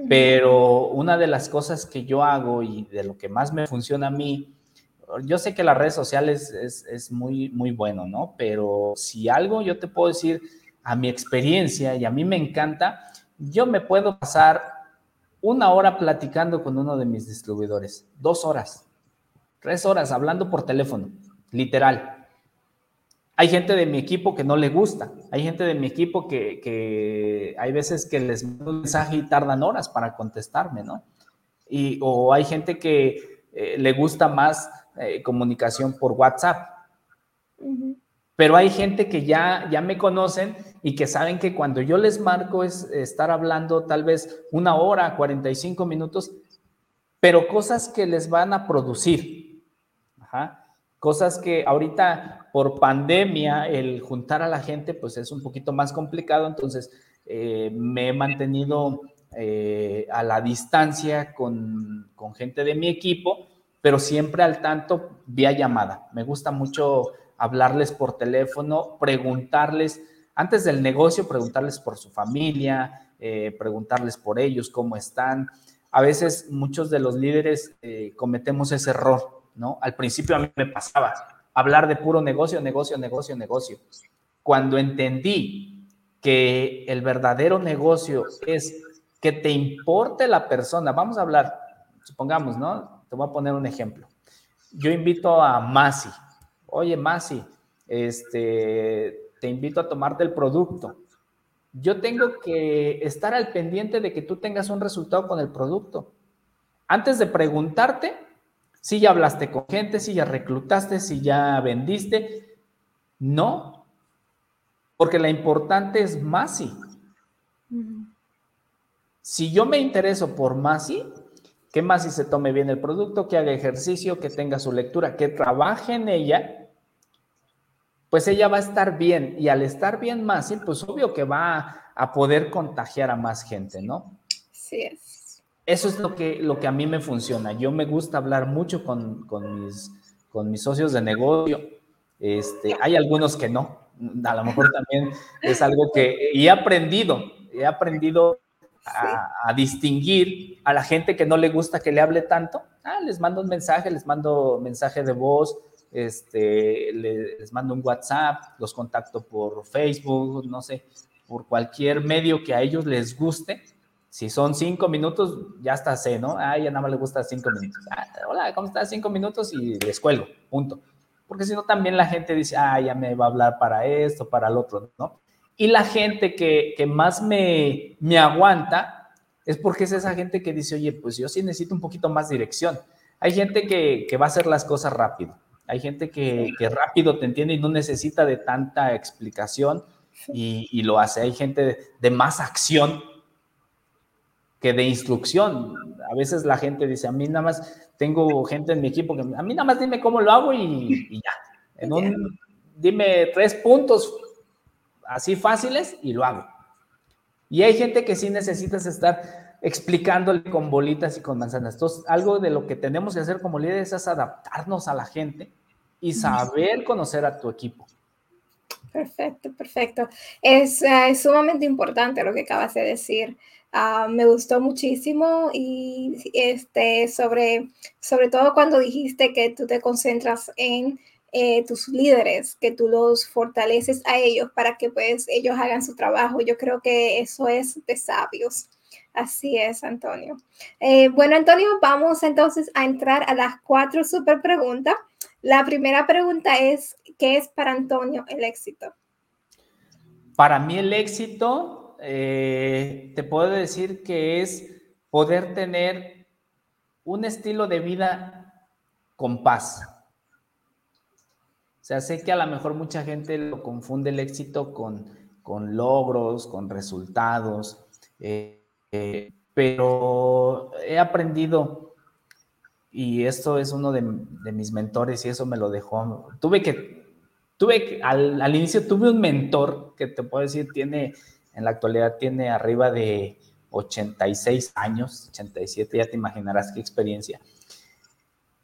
Pero una de las cosas que yo hago y de lo que más me funciona a mí, yo sé que las redes sociales es, es muy, muy bueno, ¿no? Pero si algo yo te puedo decir a mi experiencia y a mí me encanta, yo me puedo pasar una hora platicando con uno de mis distribuidores, dos horas, tres horas hablando por teléfono, literal. Hay gente de mi equipo que no le gusta, hay gente de mi equipo que, hay veces que les mando un mensaje y tardan horas para contestarme, ¿no? Y, o hay gente que eh, le gusta más eh, comunicación por WhatsApp. Pero hay gente que ya, ya me conocen y que saben que cuando yo les marco es estar hablando tal vez una hora, 45 minutos, pero cosas que les van a producir. Cosas que ahorita por pandemia el juntar a la gente pues es un poquito más complicado, entonces eh, me he mantenido eh, a la distancia con, con gente de mi equipo, pero siempre al tanto vía llamada. Me gusta mucho hablarles por teléfono, preguntarles, antes del negocio, preguntarles por su familia, eh, preguntarles por ellos, cómo están. A veces muchos de los líderes cometemos ese error, ¿no? Al principio a mí me pasaba hablar de puro negocio, negocio, negocio, negocio. Cuando entendí que el verdadero negocio es que te importe la persona, vamos a hablar, supongamos, ¿no? Te voy a poner un ejemplo. Yo invito a Masi, oye, Masi, este, te invito a tomarte el producto. Yo tengo que estar al pendiente de que tú tengas un resultado con el producto. Antes de preguntarte si ya hablaste con gente, si ya reclutaste, si ya vendiste, no, porque la importante es Masi. Si yo me intereso por Masi, que Masi se tome bien el producto, que haga ejercicio, que tenga su lectura, que trabaje en ella, pues ella va a estar bien y al estar bien más, pues obvio que va a poder contagiar a más gente, ¿no? Sí es. Eso es lo que, lo que a mí me funciona. Yo me gusta hablar mucho con, con, mis, con mis socios de negocio. Este, hay algunos que no. A lo mejor también es algo que y he aprendido, he aprendido a, a, distinguir a la gente que no le gusta que le hable tanto. Ah, les mando un mensaje, les mando mensaje de voz, este, les mando un WhatsApp, los contacto por Facebook, no sé, por cualquier medio que a ellos les guste. Si son cinco minutos, ya está sé, ¿no? Ah, ya nada más le gusta cinco minutos. Ah, hola, ¿cómo estás? Cinco minutos y les cuelgo, punto. Porque si no, también la gente dice, ah, ya me va a hablar para esto, para el otro, ¿no? Y la gente que, que más me, me aguanta es porque es esa gente que dice, oye, pues yo sí necesito un poquito más dirección. Hay gente que, que va a hacer las cosas rápido hay gente que, rápido te entiende y no necesita de tanta explicación y, lo hace. Hay gente de, más acción que de instrucción. A veces la gente dice, a mí nada más tengo gente en mi equipo que a mí nada más dime cómo lo hago y, y ya. En un, dime tres puntos así fáciles y lo hago. Y hay gente que sí necesitas estar explicándole con bolitas y con manzanas. Entonces, algo de lo que tenemos que hacer como líderes es adaptarnos a la gente y saber conocer a tu equipo. Perfecto, perfecto. Es, eh, sumamente importante lo que acabas de decir. Ah, me gustó muchísimo y este, sobre, sobre todo cuando dijiste que tú te concentras en eh, tus líderes, que tú los fortaleces a ellos para que pues ellos hagan su trabajo. Yo creo que eso es de sabios. Así es, Antonio. Eh, bueno, Antonio, vamos entonces a entrar a las cuatro super preguntas. La primera pregunta es, ¿qué es para Antonio el éxito? Para mí el éxito, eh, te puedo decir que es poder tener un estilo de vida con paz. O sea, sé que a lo mejor mucha gente lo confunde el éxito con, con logros, con resultados, eh, eh, pero he aprendido, y esto es uno de, mis mentores y eso me lo dejó, tuve que, tuve al, al, inicio tuve un mentor que te puedo decir, tiene, en la actualidad tiene arriba de 86 años, 87, ya te imaginarás qué experiencia.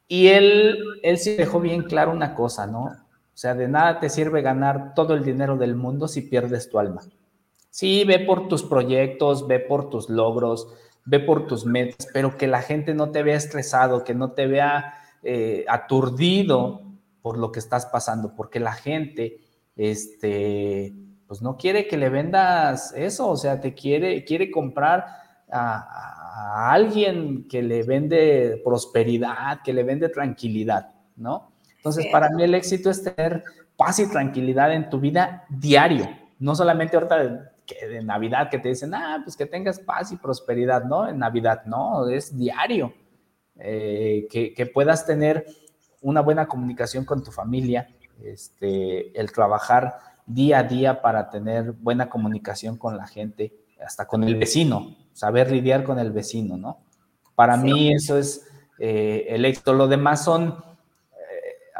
Y él, él sí dejó bien claro una cosa, ¿no? O sea, de nada te sirve ganar todo el dinero del mundo si pierdes tu alma. Sí, ve por tus proyectos, ve por tus logros, ve por tus metas, pero que la gente no te vea estresado, que no te vea eh, aturdido por lo que estás pasando, porque la gente, este, pues no quiere que le vendas eso, o sea, te quiere, quiere comprar a, a alguien que le vende prosperidad, que le vende tranquilidad, ¿no? Entonces, para mí el éxito es tener paz y tranquilidad en tu vida diario, no solamente ahorita de, Navidad que te dicen, ah, pues que tengas paz y prosperidad, ¿no? En Navidad, no, es diario. Eh, que, puedas tener una buena comunicación con tu familia, este, el trabajar día a día para tener buena comunicación con la gente, hasta con el vecino, saber lidiar con el vecino, ¿no? Para mí eso es eh, el éxito. Lo demás son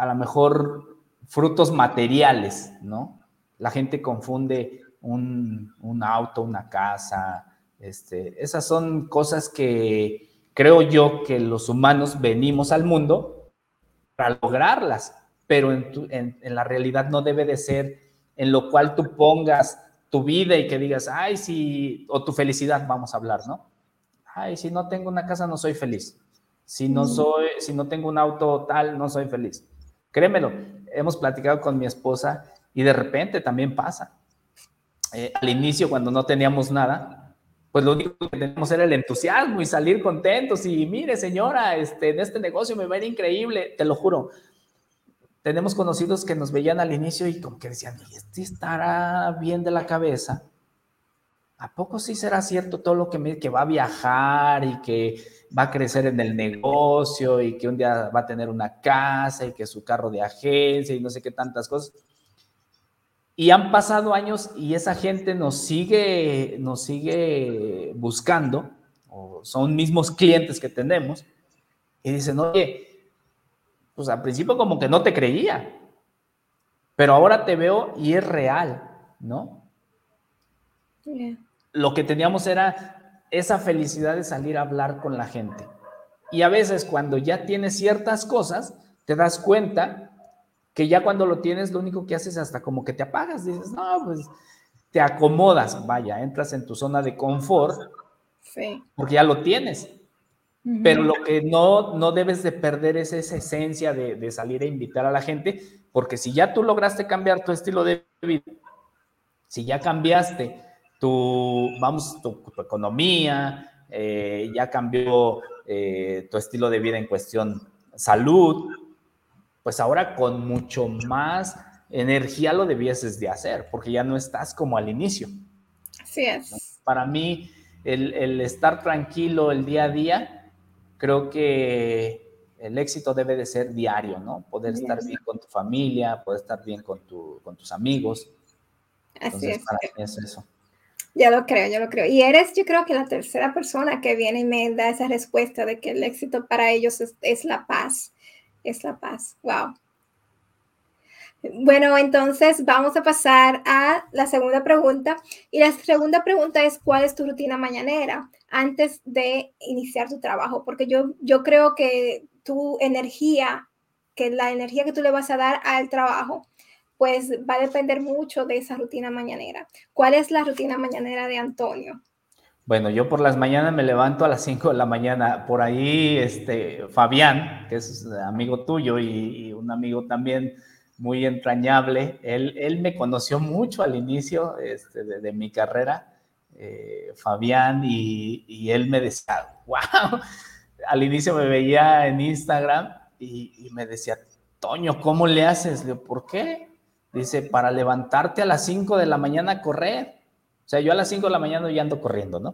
a lo mejor frutos materiales, ¿no? La gente confunde un, auto, una casa, este, esas son cosas que creo yo que los humanos venimos al mundo para lograrlas, pero en, la realidad no debe de ser en lo cual tú pongas tu vida y que digas, ay, si, o tu felicidad, vamos a hablar, ¿no? Ay, si no tengo una casa, no soy feliz. Si no soy, si no tengo un auto tal, no soy feliz. Créemelo, hemos platicado con mi esposa y de repente también pasa. Eh, al inicio, cuando no teníamos nada, pues lo único que teníamos era el entusiasmo y salir contentos y mire señora, este, en este negocio me va a ir increíble, te lo juro. Tenemos conocidos que nos veían al inicio y como que decían, ¿y este estará bien de la cabeza? ¿A poco sí será cierto todo lo que me que va a viajar y que va a crecer en el negocio y que un día va a tener una casa y que su carro de agencia y no sé qué tantas cosas. Y han pasado años y esa gente nos sigue, nos sigue buscando, o son mismos clientes que tenemos, y dicen, oye, pues al principio como que no te creía, pero ahora te veo y es real, ¿no? Lo que teníamos era esa felicidad de salir a hablar con la gente. Y a veces cuando ya tienes ciertas cosas, te das cuenta que ya cuando lo tienes, lo único que haces es hasta como que te apagas, dices, no, pues te acomodas, vaya, entras en tu zona de confort, sí. porque ya lo tienes. Pero lo que no, no debes de perder es esa esencia de, de salir a invitar a la gente, porque si ya tú lograste cambiar tu estilo de vida, si ya cambiaste tu, vamos, tu, economía, eh, ya cambió eh, tu estilo de vida en cuestión salud, pues ahora con mucho más energía lo debieses de hacer, porque ya no estás como al inicio. Así es. Para mí, el, estar tranquilo el día a día, creo que el éxito debe de ser diario, ¿no? Poder estar bien con tu familia, poder estar bien con, con tus amigos. Así es. Para mí es eso. Ya lo creo, ya lo creo. Y eres, yo creo que la tercera persona que viene y me da esa respuesta de que el éxito para ellos es, la paz. Es la paz. Wow. Bueno, entonces vamos a pasar a la segunda pregunta. Y la segunda pregunta es, ¿cuál es tu rutina mañanera antes de iniciar tu trabajo? Porque yo, yo creo que tu energía, que la energía que tú le vas a dar al trabajo, pues va a depender mucho de esa rutina mañanera. ¿Cuál es la rutina mañanera de Antonio? Bueno, yo por las mañanas me levanto a las 5 de la mañana. Por ahí, este, Fabián, que es amigo tuyo y, un amigo también muy entrañable, él, él me conoció mucho al inicio este, de, mi carrera, eh, Fabián, y, y, él me decía, wow, (laughs) al inicio me veía en Instagram y, me decía, Toño, ¿cómo le haces? Le digo, ¿por qué? Dice, para levantarte a las 5 de la mañana a correr. O sea, yo a las 5 de la mañana ya ando corriendo, ¿no?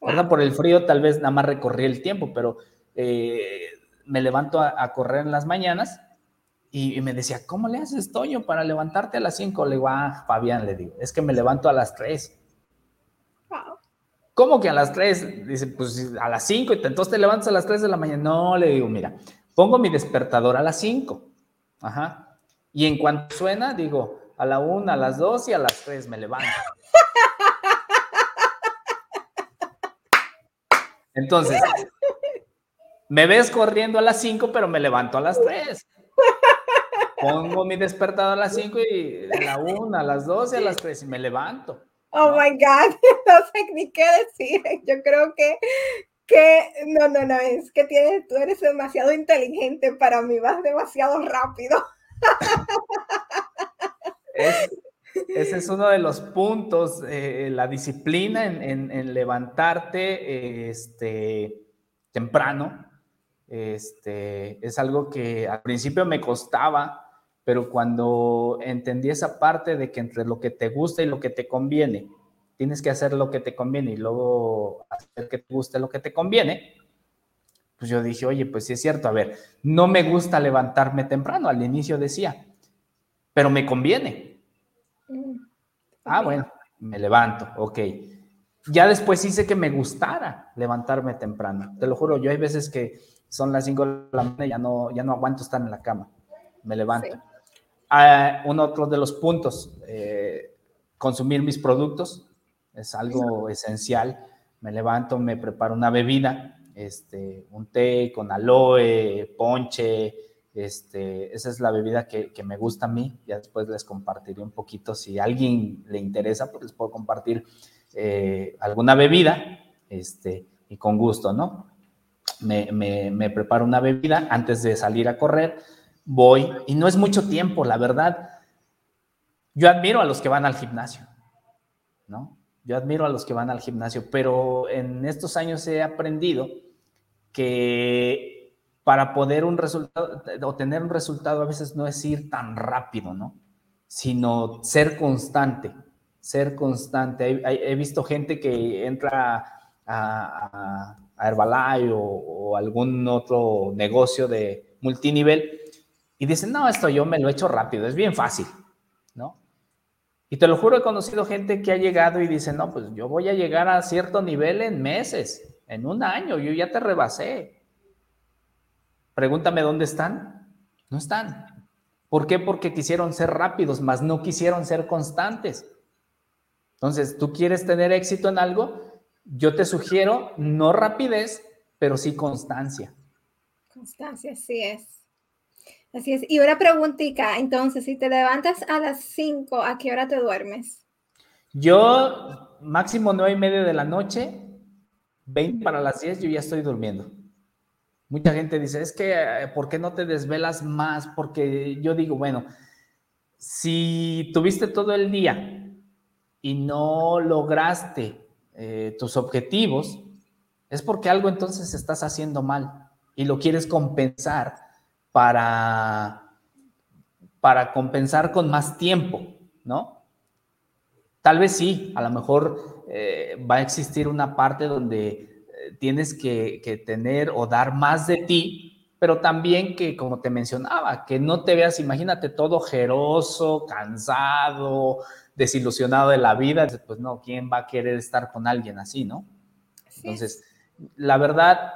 ¿Verdad? Por el frío tal vez nada más recorrí el tiempo, pero eh, me levanto a, correr en las mañanas y, me decía, ¿cómo le haces, Toño, para levantarte a las 5? Le digo, ah, Fabián, le digo, es que me levanto a las 3. ¿Cómo que a las 3? Dice, pues a las 5, y entonces te levantas a las 3 de la mañana. No, le digo, mira, pongo mi despertador a las 5. Ajá. Y en cuanto suena, digo, a la 1, a las 2 y a las 3 me levanto. Entonces, me ves corriendo a las 5, pero me levanto a las 3. Pongo mi despertador a las 5 y a la 1, a las 2 y a las 3 y me levanto. Oh my God, (laughs) no sé ni qué decir. Yo creo que, que, no, no, no, es que tienes, tú eres demasiado inteligente para mí, vas demasiado rápido. (laughs) ese es uno de los puntos, eh, la disciplina en, levantarte este, temprano. Este, es algo que al principio me costaba, pero cuando entendí esa parte de que entre lo que te gusta y lo que te conviene, tienes que hacer lo que te conviene y luego hacer que te guste lo que te conviene, pues yo dije, oye, pues sí es cierto, a ver, no me gusta levantarme temprano, al inicio decía, pero me conviene. Ah, bueno, me levanto, ok. Ya después hice que me gustara levantarme temprano. Te lo juro, yo hay veces que son las 5 de la mañana y ya no, ya no aguanto estar en la cama. Me levanto. Ah, un otro de los puntos, eh, consumir mis productos es algo esencial. Me levanto, me preparo una bebida, este, un té con aloe, ponche, este, esa es la bebida que, me gusta a mí. Ya después les compartiré un poquito. Si a alguien le interesa, pues les puedo compartir eh, alguna bebida este, y con gusto, ¿no? Me, me, preparo una bebida antes de salir a correr voy y no es mucho tiempo, la verdad. Yo admiro a los que van al gimnasio, ¿no? Yo admiro a los que van al gimnasio, pero en estos años he aprendido que para poder un resultado, obtener un resultado a veces no es ir tan rápido, ¿no? Sino ser constante, ser constante. He, visto gente que entra a, a Herbalife o, o algún otro negocio de multinivel y dicen, no, esto yo me lo he hecho rápido, es bien fácil, ¿no? Y te lo juro, he conocido gente que ha llegado y dice, no, pues yo voy a llegar a cierto nivel en meses, en un año, yo ya te rebasé. Pregúntame dónde están. No están. ¿Por qué? Porque quisieron ser rápidos, mas no quisieron ser constantes. Entonces, tú quieres tener éxito en algo, yo te sugiero no rapidez, pero sí constancia. Constancia, sí es. Así es. Y una preguntita, entonces, si te levantas a las 5, ¿a qué hora te duermes? Yo, máximo nueve y media de la noche, 20 para las 10, yo ya estoy durmiendo. Mucha gente dice, es que, eh, ¿por qué no te desvelas más? Porque yo digo, bueno, si tuviste todo el día y no lograste eh, tus objetivos, es porque algo entonces estás haciendo mal y lo quieres compensar para, para compensar con más tiempo, ¿no? Tal vez sí, a lo mejor eh, va a existir una parte donde eh, tienes que, que, tener o dar más de ti, pero también que, como te mencionaba, que no te veas, imagínate, todo jeroso, cansado, desilusionado de la vida, pues no, ¿quién va a querer estar con alguien así, no? Entonces, la verdad,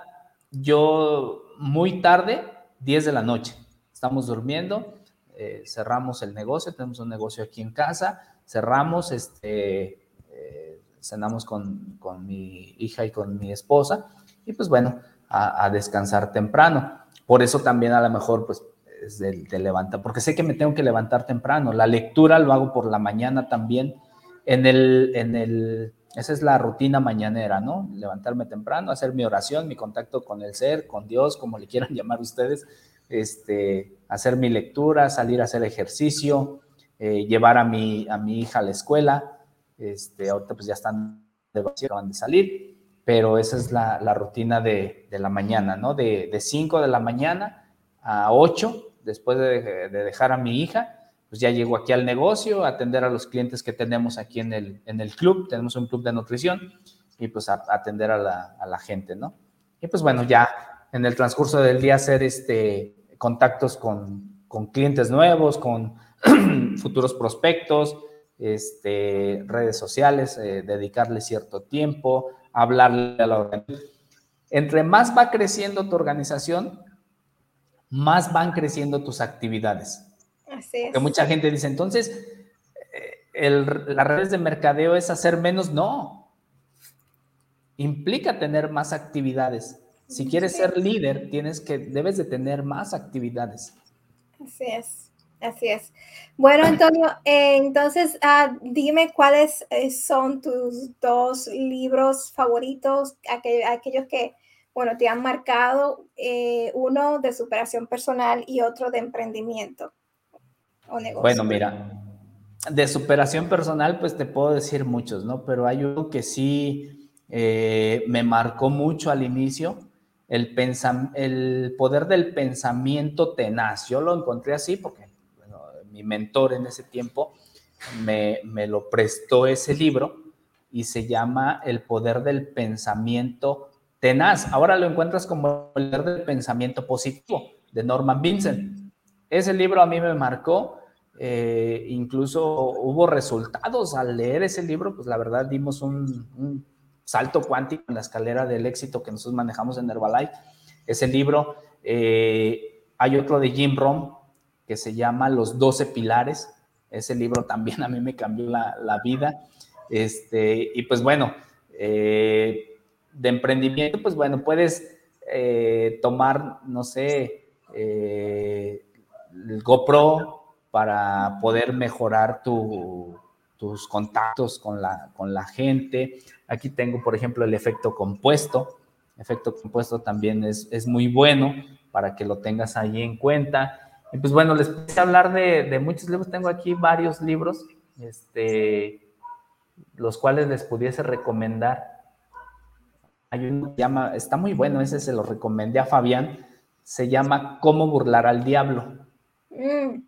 yo muy tarde 10 de la noche. Estamos durmiendo, eh, cerramos el negocio, tenemos un negocio aquí en casa, cerramos, este, eh, cenamos con, mi hija y con mi esposa y pues bueno, a, descansar temprano. Por eso también a lo mejor pues es de, levantar, porque sé que me tengo que levantar temprano. La lectura lo hago por la mañana también. En el, en el, esa es la rutina mañanera, ¿no? Levantarme temprano, hacer mi oración, mi contacto con el ser, con Dios, como le quieran (laughs) llamar ustedes, este, hacer mi lectura, salir a hacer ejercicio, eh, llevar a mi, a mi hija a la escuela. Este, ahorita pues ya están de acaban de salir, pero esa es la, la rutina de, de, la mañana, ¿no? De 5 de la mañana a 8, después de, de, dejar a mi hija, pues ya llego aquí al negocio, atender a los clientes que tenemos aquí en el, en el club, tenemos un club de nutrición, y pues atender a la, a la gente, ¿no? Y pues bueno, ya en el transcurso del día hacer este, contactos con, con clientes nuevos, con (clears throat) futuros prospectos, este, redes sociales, eh, dedicarle cierto tiempo, hablarle a la organización. Entre más va creciendo tu organización, más van creciendo tus actividades. Así es. Porque mucha gente dice, entonces, eh, las redes de mercadeo es hacer menos. No. Implica tener más actividades. Si quieres ser líder, tienes que, debes de tener más actividades. Así es. Así es. Bueno, Antonio, eh, entonces ah, dime cuáles eh, son tus dos libros favoritos, aquellos que, bueno, te han marcado, eh, uno de superación personal y otro de emprendimiento Bueno, mira, de superación personal, pues te puedo decir muchos, ¿no? Pero hay uno que sí me marcó mucho al inicio, el, el poder del pensamiento tenaz. Yo lo encontré así porque mi mentor en ese tiempo me, lo prestó ese libro y se llama El poder del pensamiento tenaz. Ahora lo encuentras como El poder del pensamiento positivo de Norman Vincent. Ese libro a mí me marcó, eh, incluso hubo resultados al leer ese libro, pues la verdad dimos un, salto cuántico en la escalera del éxito que nosotros manejamos en Herbalife. Ese libro, eh, hay otro de Jim Rohn, que se llama Los 12 Pilares. Ese libro (laughs) también a mí me cambió la, vida. Este, y pues bueno, eh, de emprendimiento, pues bueno, puedes tomar, no sé, el GoPro para poder mejorar tus contactos con la, con la gente. Aquí tengo, por ejemplo, el efecto compuesto. efecto compuesto también es, es muy bueno para que lo tengas ahí en cuenta. Y pues bueno, les puse a hablar de, muchos libros. Tengo aquí varios libros, este, los cuales les pudiese recomendar. Hay uno que llama, está muy bueno, ese se lo recomendé a Fabián. Se llama Cómo burlar al diablo. Mm.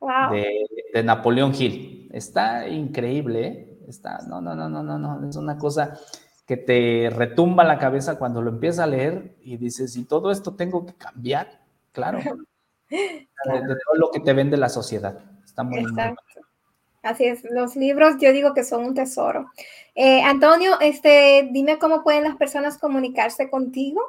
Wow. De, Napoleón Hill. Está increíble, ¿eh? Está, no, no, no, no, no, no. Es una cosa que te retumba la cabeza cuando lo empiezas a leer y dices, ¿y todo esto tengo que cambiar? Claro. (laughs) de, todo lo que te vende la sociedad. Está muy, Exacto. Así es, los libros yo digo que son un tesoro. Eh, Antonio, este, dime cómo pueden las personas comunicarse contigo.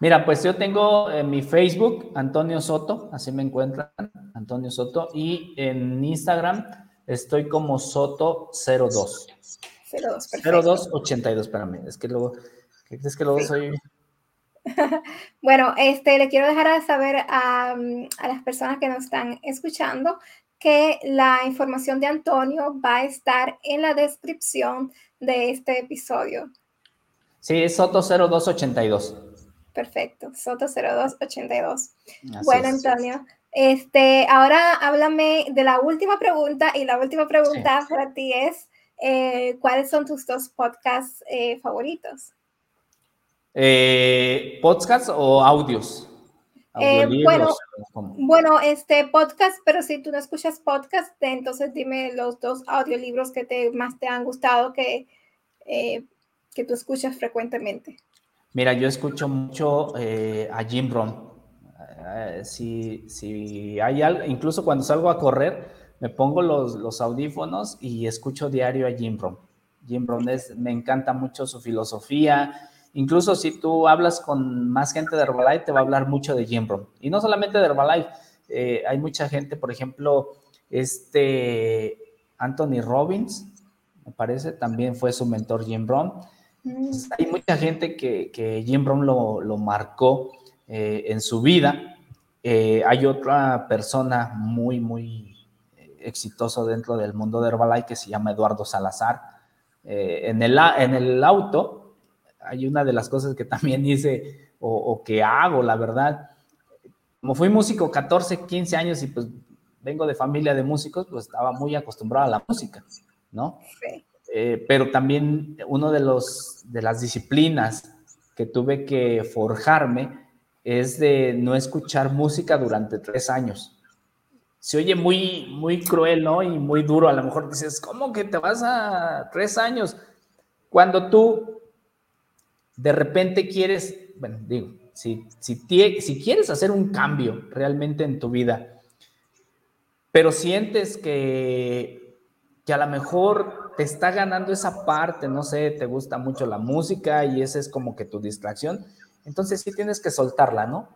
Mira, pues yo tengo en mi Facebook, Antonio Soto, así me encuentran, Antonio Soto, y en Instagram estoy como Soto02. 02, 0282, espérame, es que luego, es que luego soy (laughs) bueno, este, le quiero dejar a saber a, las personas que nos están escuchando que la información de Antonio va a estar en la descripción de este episodio. Sí, es Soto 0282. Perfecto, Soto 0282. bueno, Antonio, este, ahora háblame de la última pregunta y la última pregunta para ti es, eh, ¿cuáles son tus dos podcasts eh, favoritos? Eh, ¿Podcast o audios? Eh, bueno, bueno, este podcast, pero si tú no escuchas podcast, entonces dime los dos audiolibros que te, más te han gustado que, eh, que tú escuchas frecuentemente. Mira, yo escucho mucho a Jim Rohn. si, si hay algo, incluso cuando salgo a correr, me pongo los, audífonos y escucho diario a Jim Rohn. Jim Rohn es, me encanta mucho su filosofía, Incluso si tú hablas con más gente de Herbalife, te va a hablar mucho de Jim Rohn. Y no solamente de Herbalife, eh, hay mucha gente, por ejemplo, este Anthony Robbins, me parece, también fue su mentor Jim Rohn. Hay mucha gente que, Jim Rohn lo, marcó eh, en su vida. Eh, hay otra persona muy, muy exitoso dentro del mundo de Herbalife que se llama Eduardo Salazar. Eh, en, el, en el auto hay una de las cosas que también hice o, que hago, la verdad. Como fui músico 14, 15 años y pues vengo de familia de músicos, pues estaba muy acostumbrado a la música, ¿no? Eh, pero también uno de de las disciplinas que tuve que forjarme es de no escuchar música durante tres años. Se oye muy, muy cruel, ¿no? Y muy duro. A lo mejor dices, ¿cómo que te vas a tres años? Cuando tú de repente quieres, bueno, digo, si, si quieres hacer un cambio realmente en tu vida, pero sientes que, que a lo mejor te está ganando esa parte, no sé, te gusta mucho la música y esa es como que tu distracción, entonces sí tienes que soltarla, ¿no?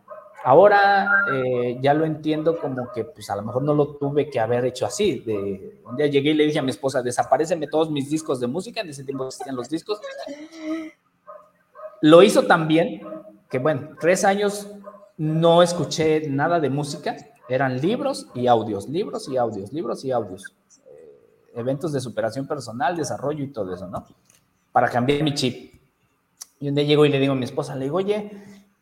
Ahora eh, ya lo entiendo como que pues a lo mejor no lo tuve que haber hecho así. De, un día llegué y le dije a mi esposa, desapareceme todos mis discos de música, en ese tiempo existían los discos. Lo hizo también que, bueno, tres años no escuché nada de música, eran libros y audios, libros y audios, libros y audios. Eventos de superación personal, desarrollo y todo eso, ¿no? Para cambiar mi chip. Y un día llego y le digo a mi esposa, le digo, oye,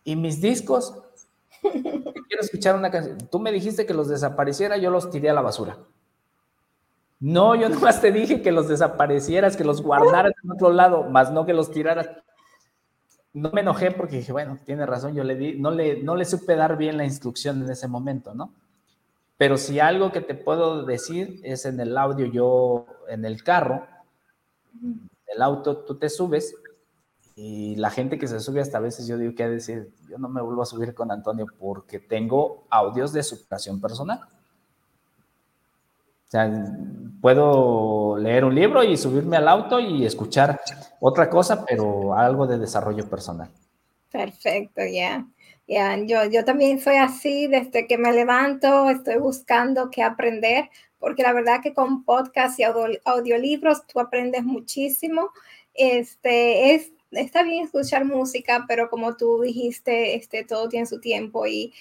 ¿y mis discos? (laughs) Quiero escuchar una canción. Tú me dijiste que los desapareciera, yo los tiré a la basura. No, yo nomás te dije que los desaparecieras, que los guardaras en otro lado, más no que los tiraras. No me enojé porque dije, bueno, tiene razón, yo le di, no le, no le supe dar bien la instrucción en ese momento, ¿no? Pero si algo que te puedo decir es en el audio, yo en el carro, el auto, tú te subes y la gente que se sube hasta a veces yo digo que a decir, yo no me vuelvo a subir con Antonio porque tengo audios de superación personal. O sea, puedo leer un libro y subirme al auto y escuchar otra cosa, pero algo de desarrollo personal. Perfecto, ya. Ya Yo, yo también soy así, desde que me levanto estoy buscando qué aprender, porque la verdad que con podcast y audiolibros tú aprendes muchísimo. Este, es está bien escuchar música, pero como tú dijiste, este, todo tiene su tiempo y,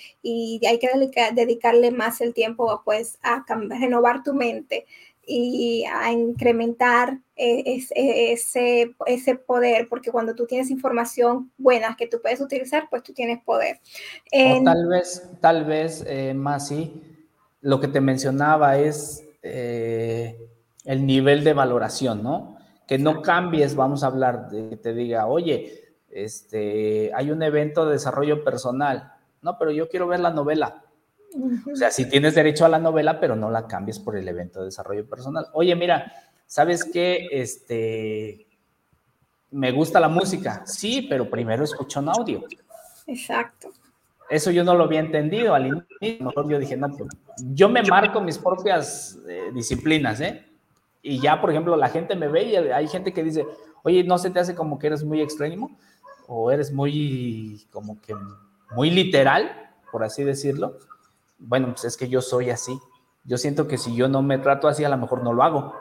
hay que dedicarle más el tiempo pues, a renovar tu mente y a incrementar e, e, ese, ese poder, porque cuando tú tienes información buena que tú puedes utilizar, pues tú tienes poder. o tal vez, tal vez, eh, Masi, lo que te mencionaba es eh, el nivel de valoración, ¿no? que no cambies, vamos a hablar, de que te diga, oye, este, hay un evento de desarrollo personal. No, pero yo quiero ver la novela. O sea, si tienes derecho a la novela, pero no la cambies por el evento de desarrollo personal. Oye, mira, ¿sabes qué? Este, me gusta la música. Sí, pero primero escucho un audio. Exacto. Eso yo no lo había entendido al inicio. Mejor yo dije, no, pues, yo me marco mis propias eh, disciplinas, ¿eh? y ya, por ejemplo, la gente me ve y hay gente que dice, oye, ¿no se te hace como que eres muy extremo? ¿O eres muy, como que, muy literal, por así decirlo? Bueno, pues es que yo soy así. Yo siento que si yo no me trato así, a lo mejor no lo hago.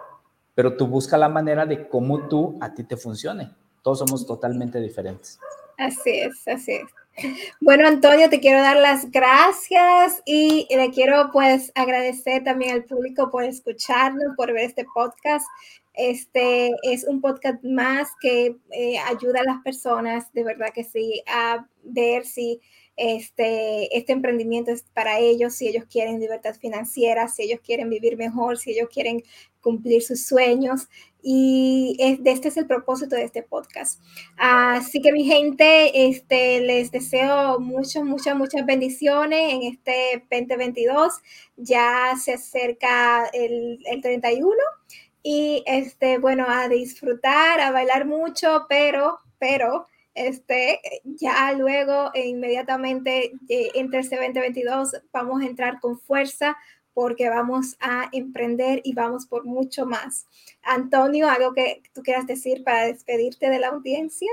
Pero tú busca la manera de cómo tú, a ti te funcione. Todos somos totalmente diferentes. Así es, así es. Bueno, Antonio, te quiero dar las gracias y le quiero pues agradecer también al público por escucharnos, por ver este podcast. Este es un podcast más que eh, ayuda a las personas, de verdad que sí, a ver si este, este emprendimiento es para ellos, si ellos quieren libertad financiera, si ellos quieren vivir mejor, si ellos quieren cumplir sus sueños. Y este es el propósito de este podcast. Así que mi gente, este, les deseo muchas, muchas, muchas bendiciones en este 2022. Ya se acerca el, el 31 y este, bueno, a disfrutar, a bailar mucho, pero, pero este, ya luego, inmediatamente, eh, entre este 2022, vamos a entrar con fuerza porque vamos a emprender y vamos por mucho más. Antonio, ¿algo que tú quieras decir para despedirte de la audiencia?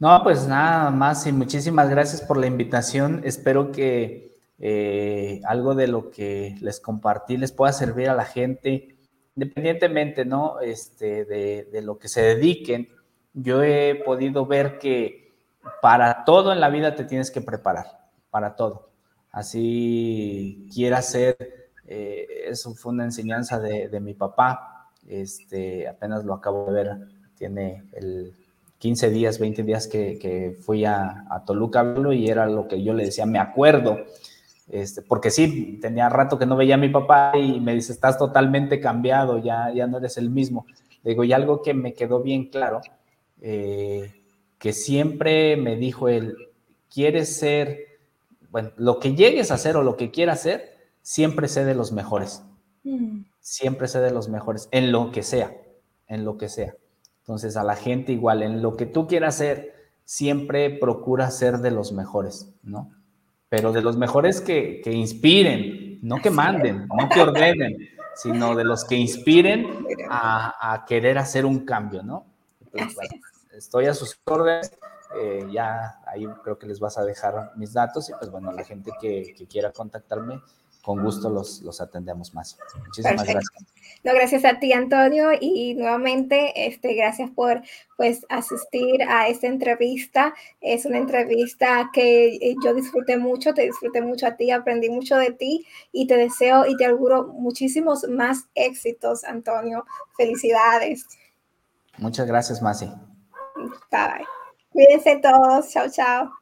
No, pues nada más y muchísimas gracias por la invitación. Espero que eh, algo de lo que les compartí les pueda servir a la gente, independientemente, ¿no? Este, de, de lo que se dediquen yo he podido ver que para todo en la vida te tienes que preparar, para todo. Así quiera ser. Eh, eso fue una enseñanza de, mi papá. Este, apenas lo acabo de ver, tiene el 15 días, 20 días que, fui a, a Toluca y era lo que yo le decía, me acuerdo. Este, porque sí, tenía rato que no veía a mi papá y me dice, estás totalmente cambiado, ya, ya no eres el mismo. digo, y algo que me quedó bien claro, eh, que siempre me dijo él, quieres ser, bueno, lo que llegues a hacer o lo que quieras hacer, siempre sé de los mejores. Mm. Siempre sé de los mejores, en lo que sea, en lo que sea. Entonces, a la gente igual, en lo que tú quieras hacer, siempre procura ser de los mejores, ¿no? pero de los mejores que, que inspiren, no que manden, no que ordenen, sino de los que inspiren a, a querer hacer un cambio, ¿no? estoy a sus órdenes, eh, ya ahí creo que les vas a dejar mis datos y pues bueno, la gente que, que quiera contactarme, con gusto los, los atendemos más. Muchísimas gracias. No, gracias a ti, Antonio, y nuevamente, este, gracias por pues asistir a esta entrevista. Es una entrevista que eh, yo disfruté mucho, te disfruté mucho a ti, aprendí mucho de ti y te deseo y te auguro muchísimos más éxitos, Antonio. Felicidades. Muchas gracias, Masi. Bye. Cuídense todos. Chao, chao.